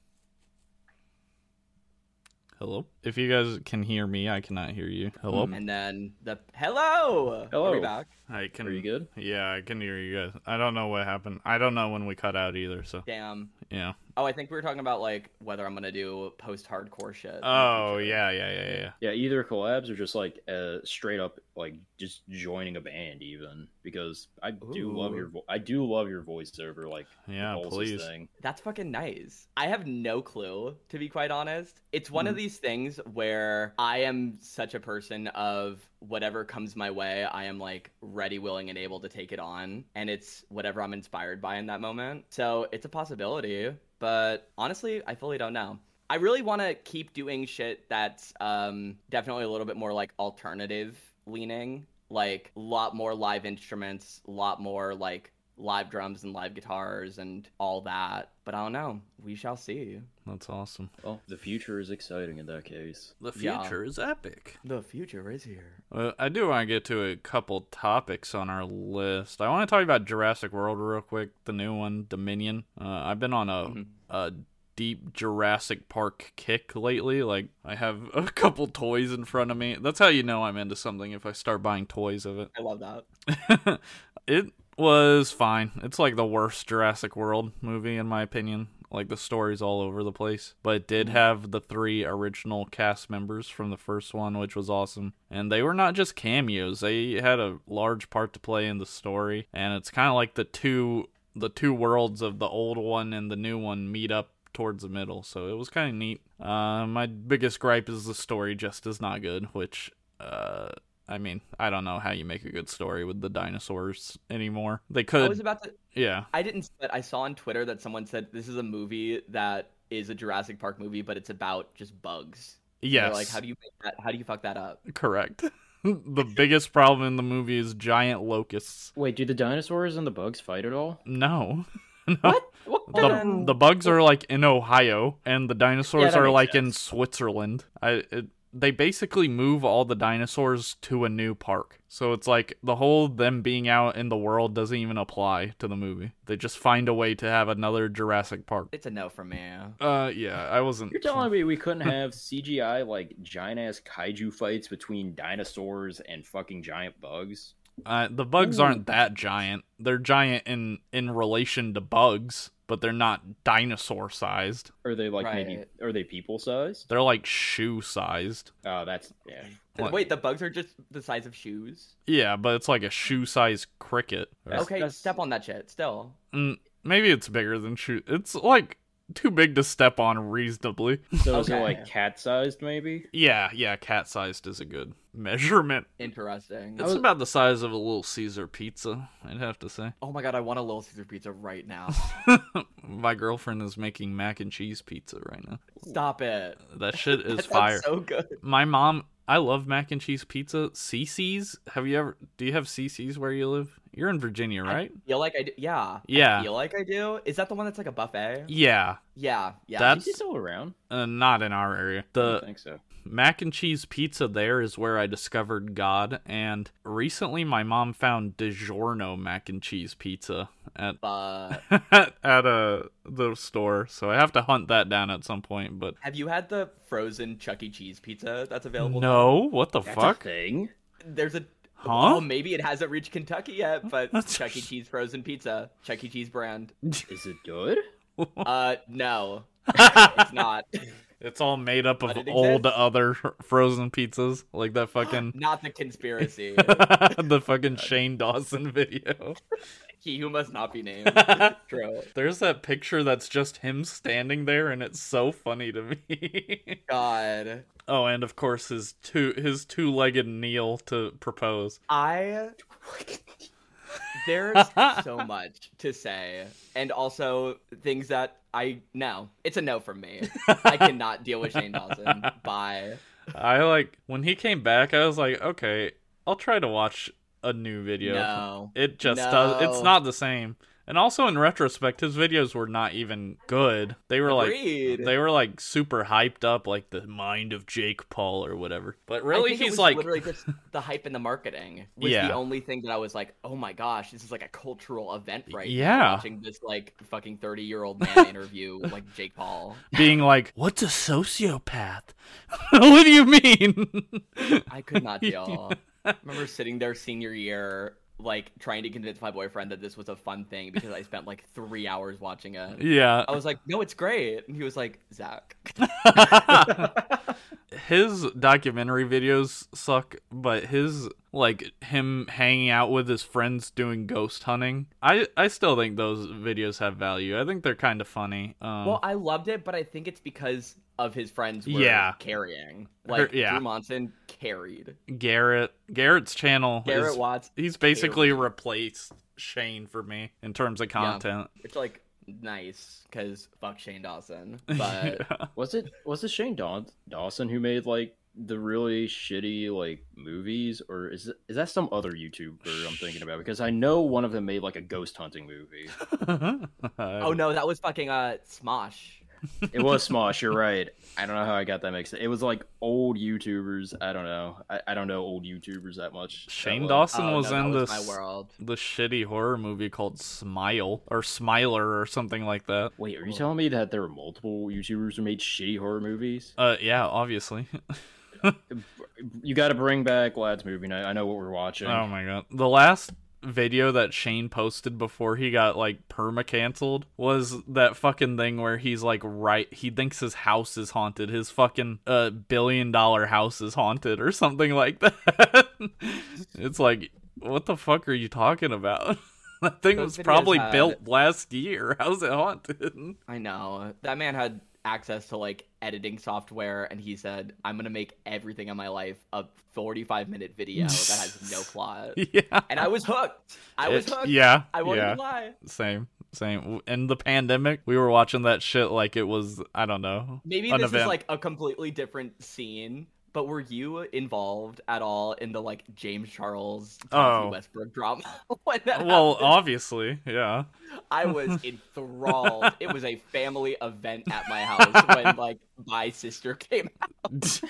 Hello. If you guys can hear me, I cannot hear you. Hello. And then the. Hello! Hello. Are we back? I can. are you good? Yeah, I can hear you guys. I don't know what happened. I don't know when we cut out either. So Damn. yeah. Oh, I think we were talking about like whether I'm going to do post hardcore shit. Oh future. yeah, yeah, yeah, yeah. Yeah, either collabs or just like uh, straight up like just joining a band even because I do love your vo- I do love your voiceover like Yeah, please. thing. That's fucking nice. I have no clue, to be quite honest. It's one of these things where I am such a person of whatever comes my way, I am like ready, willing, and able to take it on. And it's whatever I'm inspired by in that moment. So it's a possibility. But honestly, I fully don't know. I really want to keep doing shit that's um, definitely a little bit more like alternative leaning, like a lot more live instruments, a lot more like live drums and live guitars and all that. But I don't know. We shall see. That's awesome. Well, the future is exciting in that case. The Yeah. future is epic. The future is here. Uh, I do want to get to a couple topics on our list. I want to talk about Jurassic World real quick, the new one, Dominion. Uh, I've been on a, Mhm. a deep Jurassic Park kick lately. Like, I have a couple toys in front of me. That's how you know I'm into something if I start buying toys of it. I love that. it was fine. It's like the worst Jurassic World movie in my opinion. Like the story's all over the place, but it did have the three original cast members from the first one, which was awesome. And they were not just cameos; they had a large part to play in the story. And it's kind of like the two the two worlds of the old one and the new one meet up towards the middle. So it was kind of neat. Uh, my biggest gripe is the story just is not good, which uh, I mean, I don't know how you make a good story with the dinosaurs anymore. They could. I was about to. yeah, I didn't. But I saw on Twitter that someone said this is a movie that is a Jurassic Park movie, but it's about just bugs. They're yes, Like, how do you make that? How do you fuck that up? correct. the biggest problem in the movie is giant locusts. Wait, do the dinosaurs and the bugs fight at all? No. no. What? What The, the bugs are like in Ohio, and the dinosaurs that are makes like in. Switzerland. I it, they basically move all the dinosaurs to a new park, so it's like the whole them being out in the world doesn't even apply to the movie. They just find a way to have another Jurassic Park. It's a no for me. Uh, yeah, I wasn't. You're telling me we couldn't have CGI like giant ass kaiju fights between dinosaurs and fucking giant bugs? Uh, the bugs aren't that giant. They're giant in in relation to bugs, but they're not dinosaur sized. Are they like maybe are they people sized? They're like shoe sized. Oh, that's yeah. What? Wait, the bugs are just the size of shoes? Yeah, but it's like a shoe sized cricket. That's- okay, that's- step on that shit. Still. Mm, maybe it's bigger than shoe. It's like too big to step on reasonably. So is it like cat sized maybe? Yeah, yeah, cat sized is a good measurement. Interesting. It's about the size of a little Caesar pizza, I'd have to say. Oh my god, I want a Little Caesar pizza right now. My girlfriend is making mac and cheese pizza right now. Stop it. That shit is That fire. so good. My mom, I love mac and cheese pizza. Cici's, have you ever? Do you have Cici's where you live? You're in Virginia, right? I feel like I do. Yeah. Yeah. I feel like I do. Is that the one that's like a buffet? Yeah, Yeah. Yeah. That's- Is still around? uh, not in our area. I don't think so. Mac and cheese pizza there is where I discovered God, and recently my mom found DiGiorno mac and cheese pizza at but at a the store. So I have to hunt that down at some point. But have you had the frozen Chuck E. Cheese pizza that's available? now? no, what the That's fuck? a thing. There's a. Huh? Well, maybe it hasn't reached Kentucky yet, but That's- Chuck E. Cheese frozen pizza, Chuck E. Cheese brand. Is it good? Uh, no, it's not. It's all made up of old other frozen pizzas, like that fucking Not the conspiracy. the fucking Shane Dawson video. he who must not be named. True. There's that picture that's just him standing there, and it's so funny to me. God, oh, and of course his two his two legged kneel to propose. I. There's so much to say, and also things that I no. It's a no from me. I cannot deal with Shane Dawson. Bye. I like when he came back. I was like, okay, I'll try to watch a new video. No. It just does. It's not the same. And also in retrospect, his videos were not even good. They were Agreed. like they were like super hyped up, like the mind of Jake Paul or whatever. But really, he's was like, literally just the hype and the marketing was Yeah. the only thing that I was like, oh my gosh, this is like a cultural event right Yeah. now. Watching this like fucking thirty year old man interview like Jake Paul. being like, "What's a sociopath? what do you mean?" I could not deal. I remember sitting there senior year, like trying to convince my boyfriend that this was a fun thing because I spent like three hours watching it. yeah, I was like, no, it's great. And he was like, Zach. his documentary videos suck, but his like him hanging out with his friends doing ghost hunting, I I still think those videos have value. I think they're kind of funny. Um, Well, I loved it, but I think it's because of his friends were Yeah. carrying. Her- Like yeah. Drew Monson carried. Garrett Garrett's channel Garrett is Watts. he's basically replaced Shane for me in terms of content. It's like nice because fuck Shane Dawson. But Yeah. Was it was it Shane Daw- Dawson who made like the really shitty like movies, or is it, is that some other YouTuber I'm thinking about? Because I know one of them made like a ghost hunting movie. oh no, that was fucking uh Smosh. It was Smosh. You're right. I don't know how I got that mixed. It was like old YouTubers. I don't know. I, I don't know old YouTubers that much. Shane well. Dawson Oh, was no, in was this my world. the shitty horror movie called Smile or Smiler or something like that. Wait, are you telling me that there were multiple YouTubers who made shitty horror movies? Uh, yeah, obviously. You got to bring back Lad's movie night. I know what we're watching. Oh my god. The last video that Shane posted before he got like perma canceled was that fucking thing where he's like right he thinks his house is haunted. His fucking uh billion dollar house is haunted or something like that. it's like what the fuck are you talking about? that thing Those was probably had- built last year. How's it haunted? I know. That man had access to like editing software and he said, I'm gonna make everything in my life a 45 minute video that has no plot. yeah. And I was hooked. I was hooked. yeah. I won't yeah. lie. Same, same. In the pandemic, we were watching that shit like it was, I don't know, Maybe this event. is like a completely different scene, But were you involved at all in the like James Charles Oh. Westbrook drama? when that Well, happened? obviously, yeah. I was enthralled. it was a family event at my house when like my sister came out.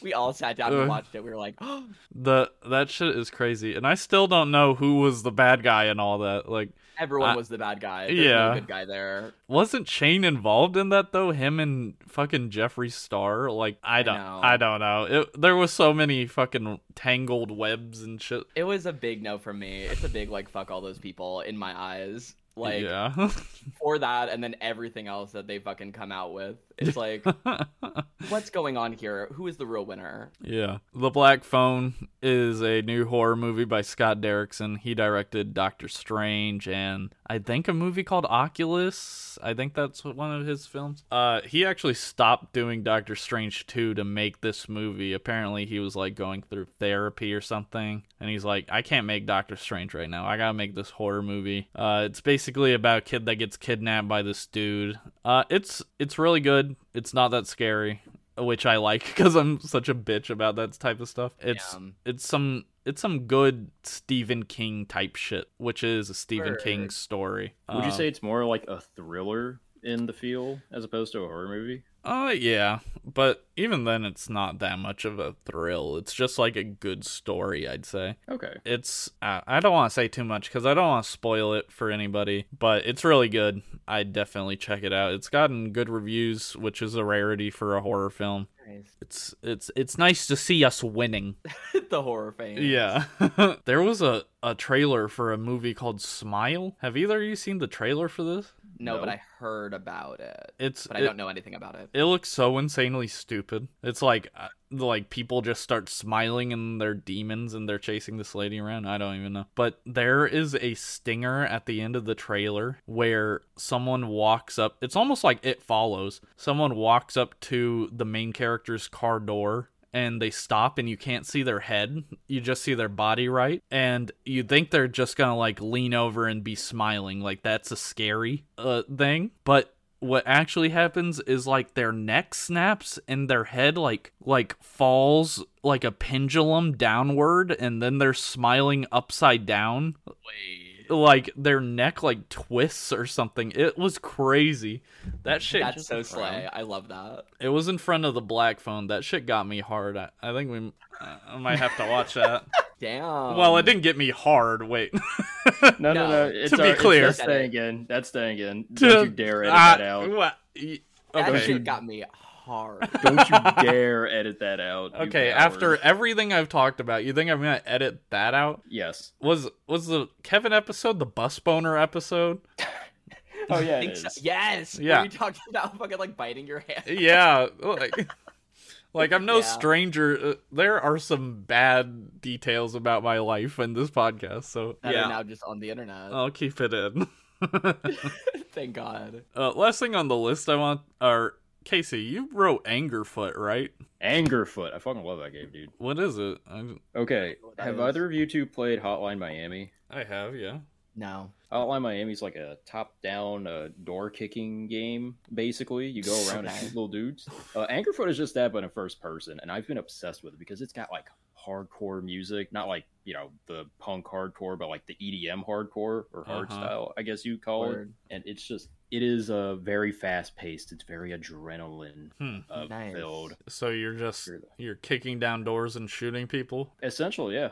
We all sat down and watched it. We were like, oh, the that shit is crazy, and I still don't know who was the bad guy and all that. Like, everyone I- was the bad guy. There's yeah. no good guy there. wasn't Shane involved in that though? Him and fucking Jeffree Star. Like, I don't, know. I, don't know. It, there was so many fucking tangled webs and shit. It was a big no for me. It's a big like fuck all those people in my eyes. Like yeah. for that and then everything else that they fucking come out with. It's like what's going on here? Who is the real winner? Yeah. The Black Phone is a new horror movie by Scott Derrickson. He directed Doctor Strange and I think a movie called Oculus. I think that's one of his films. Uh he actually stopped doing Doctor Strange 2 to make this movie. Apparently he was like going through therapy or something and he's like I can't make Doctor Strange right now. I got to make this horror movie. Uh it's basically about a kid that gets kidnapped by this dude. Uh it's it's really good. It's not that scary which I like because I'm such a bitch about that type of stuff. It's Yeah. it's some it's some good Stephen King type shit, which is a Stephen King Word. story. Would you Um, say it's more like a thriller in the feel as opposed to a horror movie? Uh, yeah, but even then, it's not that much of a thrill. It's just like a good story, I'd say. Okay. It's uh, I don't want to say too much because I don't want to spoil it for anybody, but it's really good. I'd definitely check it out. It's gotten good reviews, which is a rarity for a horror film. It's it's it's nice to see us winning. the horror fame. Yeah. there was a, a trailer for a movie called Smile. Have either of you seen the trailer for this? No, but I heard about it. It's But I it, don't know anything about it. it looks so insanely stupid. It's like uh, like people just start smiling and they're demons and they're chasing this lady around. I don't even know. But there is a stinger at the end of the trailer where someone walks up. It's almost like it follows. Someone walks up to the main character's car door and they stop and you can't see their head. You just see their body right. And you think they're just to like lean over and be smiling like that's a scary uh thing. But what actually happens is like their neck snaps and their head like like falls like a pendulum downward and then they're smiling upside down Wait. Like their neck like twists or something it was crazy that shit That's so slay. I love that. it was in front of the black phone that shit got me hard i, I think we I might have to watch that. Damn. well, it didn't get me hard. Wait. No, no, No, no. It's to be all- it's- clear. that's staying in. That's staying in. Don't you dare edit Ah, that out. what? Y- That shit got me hard. Don't you dare edit that out. Okay, after everything I've talked about, you think I'm gonna edit that out? Yes. Was was the Kevin episode the bus boner episode? Oh yeah, I it think so. Yes. Yeah. Were you talking about fucking like biting your hand? Yeah, like, like I'm no Yeah. stranger. Uh, there are some bad details about my life in this podcast, so That yeah, now just on the internet. I'll keep it in. Thank God. uh, last thing on the list, I want or Casey, you wrote Anger Foot, right? Anger Foot. I fucking love that game, dude. What is it? I, Okay, have is. either of you two played Hotline Miami? I have, yeah. No. Hotline Miami is like a top-down uh, door kicking game. Basically, you go around and Okay. shoot little dudes. Uh, Anger Foot is just that, but in first person, and I've been obsessed with it because it's got like hardcore music, not like you know the punk hardcore, but like the EDM hardcore or hard Uh-huh. style, I guess you call it. And it's just it is uh, very fast-paced. It's very adrenaline Hmm. uh, Nice. filled. So you're just you're kicking down doors and shooting people. Essential, yeah.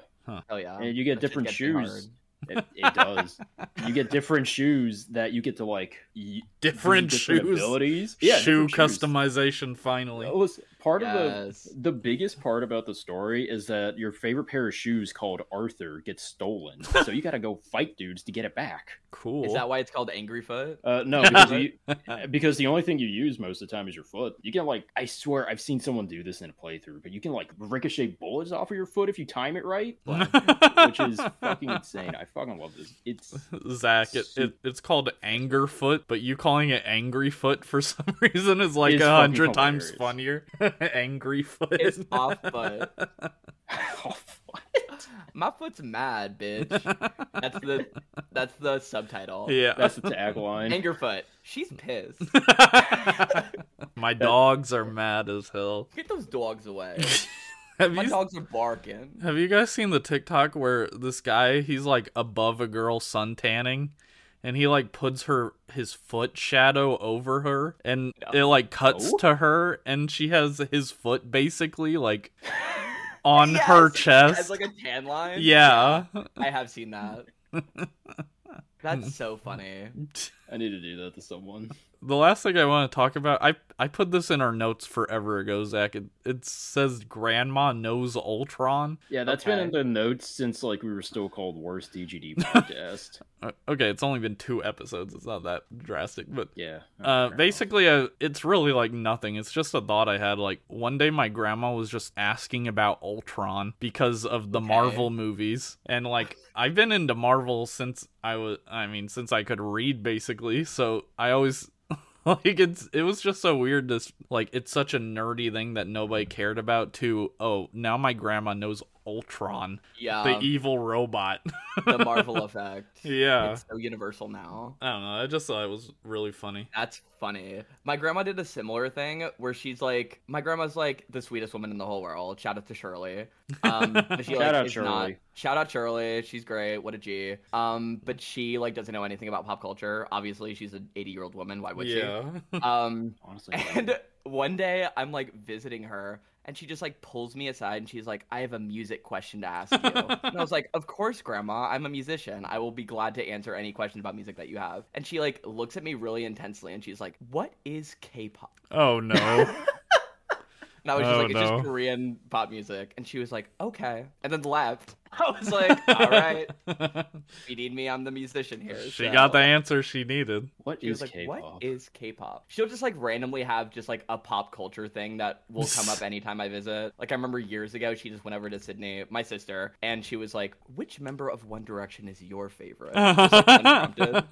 Hell yeah. And you get That different gets shoes. It, it does. you get different shoes that you get to like y- Different do shoes. abilities. Shoe different shoes. customization finally. Oh, listen, part Yes. of the the biggest part about the story is that your favorite pair of shoes called Arthur gets stolen, so you got to go fight dudes to get it back. Cool. Is that why it's called Angry Foot? Uh, no, because you, because the only thing you use most of the time is your foot. You can like, I swear, I've seen someone do this in a playthrough, but you can like ricochet bullets off of your foot if you time it right, which is fucking insane. I fucking love this. It's Zach, it, it, it's called Anger Foot, but you calling it Angry Foot for some reason is like a hundred times funnier. Angry Foot. It's off foot. oh, what? My foot's mad, bitch. That's the that's the subtitle. yeah. That's the tagline. Anger foot. She's pissed. My dogs are mad as hell. Get those dogs away. Have My you dogs are barking. have you guys seen the TikTok where this guy he's like above a girl sun tanning and he like puts her his foot shadow over her and No. it like cuts No. to her and she has his foot basically like on Yes, her As chest. like a tan line. yeah. I have seen that. That's so funny. I need to do that to someone. The last thing I want to talk about, I I put this in our notes forever ago, Zach. It, it says Grandma knows Ultron. Yeah, that's Okay. been in the notes since like we were still called Worst DGD Podcast. Uh, okay, it's only been two episodes. It's not that drastic, but yeah. uh, basically, uh, it's really like nothing. It's just a thought I had. Like one day, my grandma was just asking about Ultron because of the Okay. Marvel movies, and like I've been into Marvel since I was. I mean, since I could read, basically. So I always. Like it's it was just so weird this like it's such a nerdy thing that nobody cared about to oh now my grandma knows Ultron Yeah. the evil robot the Marvel effect. yeah It's so universal now. I don't know I just thought it was really funny That's funny. My grandma did a similar thing where she's like, my grandma's like the sweetest woman in the whole world. Shout out to Shirley. Um, but she, Shout like, out is Shirley. Not, shout out Shirley. She's great. What a G. Um, but she like doesn't know anything about pop culture. Obviously, she's an 80 year old woman. Why would yeah she? Um, Honestly. and one day I'm like visiting her. And she just like pulls me aside and she's like, I have a music question to ask you. and I was like, Of course, Grandma. I'm a musician. I will be glad to answer any questions about music that you have. And she like looks at me really intensely and she's like, What is K pop? oh no And I was just Oh, like, It's no. just Korean pop music. And she was like, Okay. And then left. I was like, All right. If you need me, I'm the musician here. she so- got the answer she needed what She was is like, K-pop? "What is K-pop?" She'll just like randomly have just like a pop culture thing that will come up anytime I visit. Like I remember years ago, she just went over to Sydney, my sister, and she was like, "Which member of One Direction is your favorite?" Just, like, unprompted.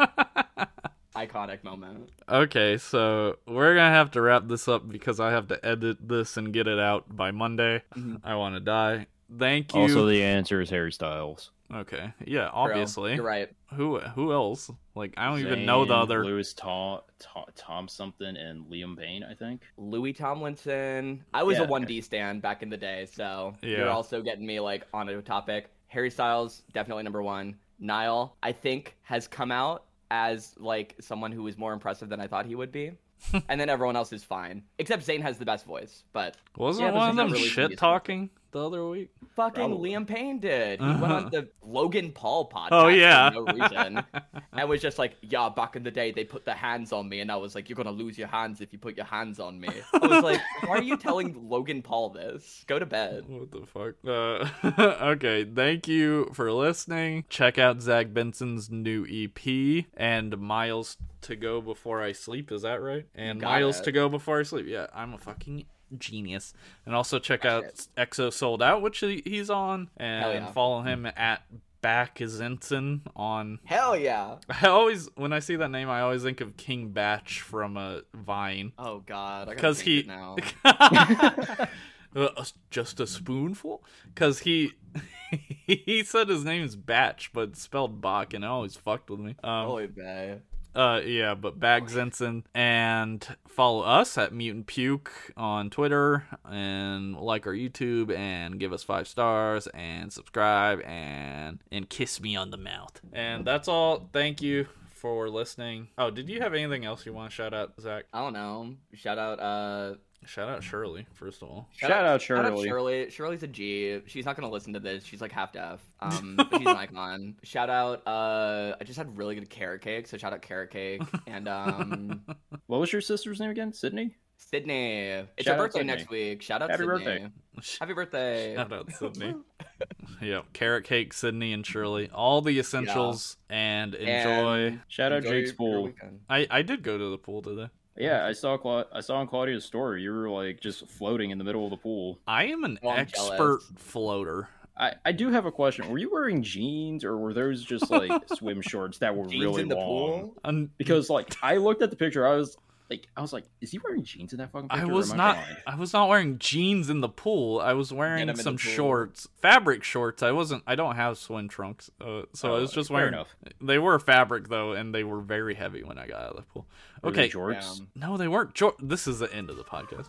Iconic moment. okay so we're gonna have to wrap this up because I have to edit this and get it out by Monday Mhm. I want to die thank you Also, the answer is Harry Styles. okay yeah Bro, obviously you're right. who who else like I don't even know the other Louis Tom, Tom, Tom something and Liam Payne, I think. Louis Tomlinson. I was Yeah, a 1D stan back in the day, so you're also getting me like on a topic. Harry Styles, definitely number one. Niall, I think, has come out as like someone who is more impressive than I thought he would be. and then everyone else is fine. Except Zayn has the best voice, but wasn't Yeah, but one of them really shit music. talking the other week fucking Probably. Liam Payne did. He went on the Logan Paul podcast Oh, yeah. for no reason. and was just like, yeah, back in the day they put their hands on me and I was like, You're gonna lose your hands if you put your hands on me. I was like, Why are you telling Logan Paul this? Go to bed. What the fuck? Uh, okay, thank you for listening. Check out Zach Benson's new EP and Miles to Go Before I Sleep. Is that right? And Got Miles it. to Go Before I Sleep. Yeah, I'm a fucking genius. And also check out EXO Sold Out, which he's on, and yeah. follow him at bachzenson on. Hell yeah. I always, when I see that name, I always think of King Bach from a Vine. Oh god. Because he now. Uh, just a spoonful because he he said his name is batch but spelled bach and it always fucked with me um Holy bae. Uh yeah but bachzenson and follow us at mutant puke on twitter and like our youtube and give us five stars and subscribe and and kiss me on the mouth. And that's all. Thank you for listening. Oh did you have anything else you want to shout out zach? I don't know. Shout out uh shout out shirley first of all Shout out Shirley. Shout out Shirley. Shirley. Shirley's a G. She's not gonna listen to this. She's like half deaf. Um, but she's an icon. Shout out. Uh, I just had really good carrot cake. So shout out carrot cake and um, What was your sister's name again? Sydney? Sydney. It's Shout her birthday Sydney. next week. Shout out Happy Sydney. birthday. Happy birthday. Shout out Sydney. yep, carrot cake, Sydney, and Shirley. All the essentials, and enjoy. And Shout out enjoy Jake's your pool. weekend. I I did go to the pool today. Yeah, I saw Cla- I saw on Claudia's story. You were like just floating in the middle of the pool. I am an Oh, expert jealous. floater. I, I do have a question. Were you wearing jeans or were those just like swim shorts that were Jeans really in the long? pool. Because like I looked at the picture, I was Like I was like, is he wearing jeans in that fucking I picture? or was not. blind? I was not wearing jeans in the pool. I was wearing 'em in the some shorts, fabric shorts. I wasn't. I don't have swim trunks, uh, so I Oh, was just wearing. enough. They were fabric though, and they were very heavy when I got out of the pool. Were Okay. Um, no, they weren't. Jor- this is the end of the podcast.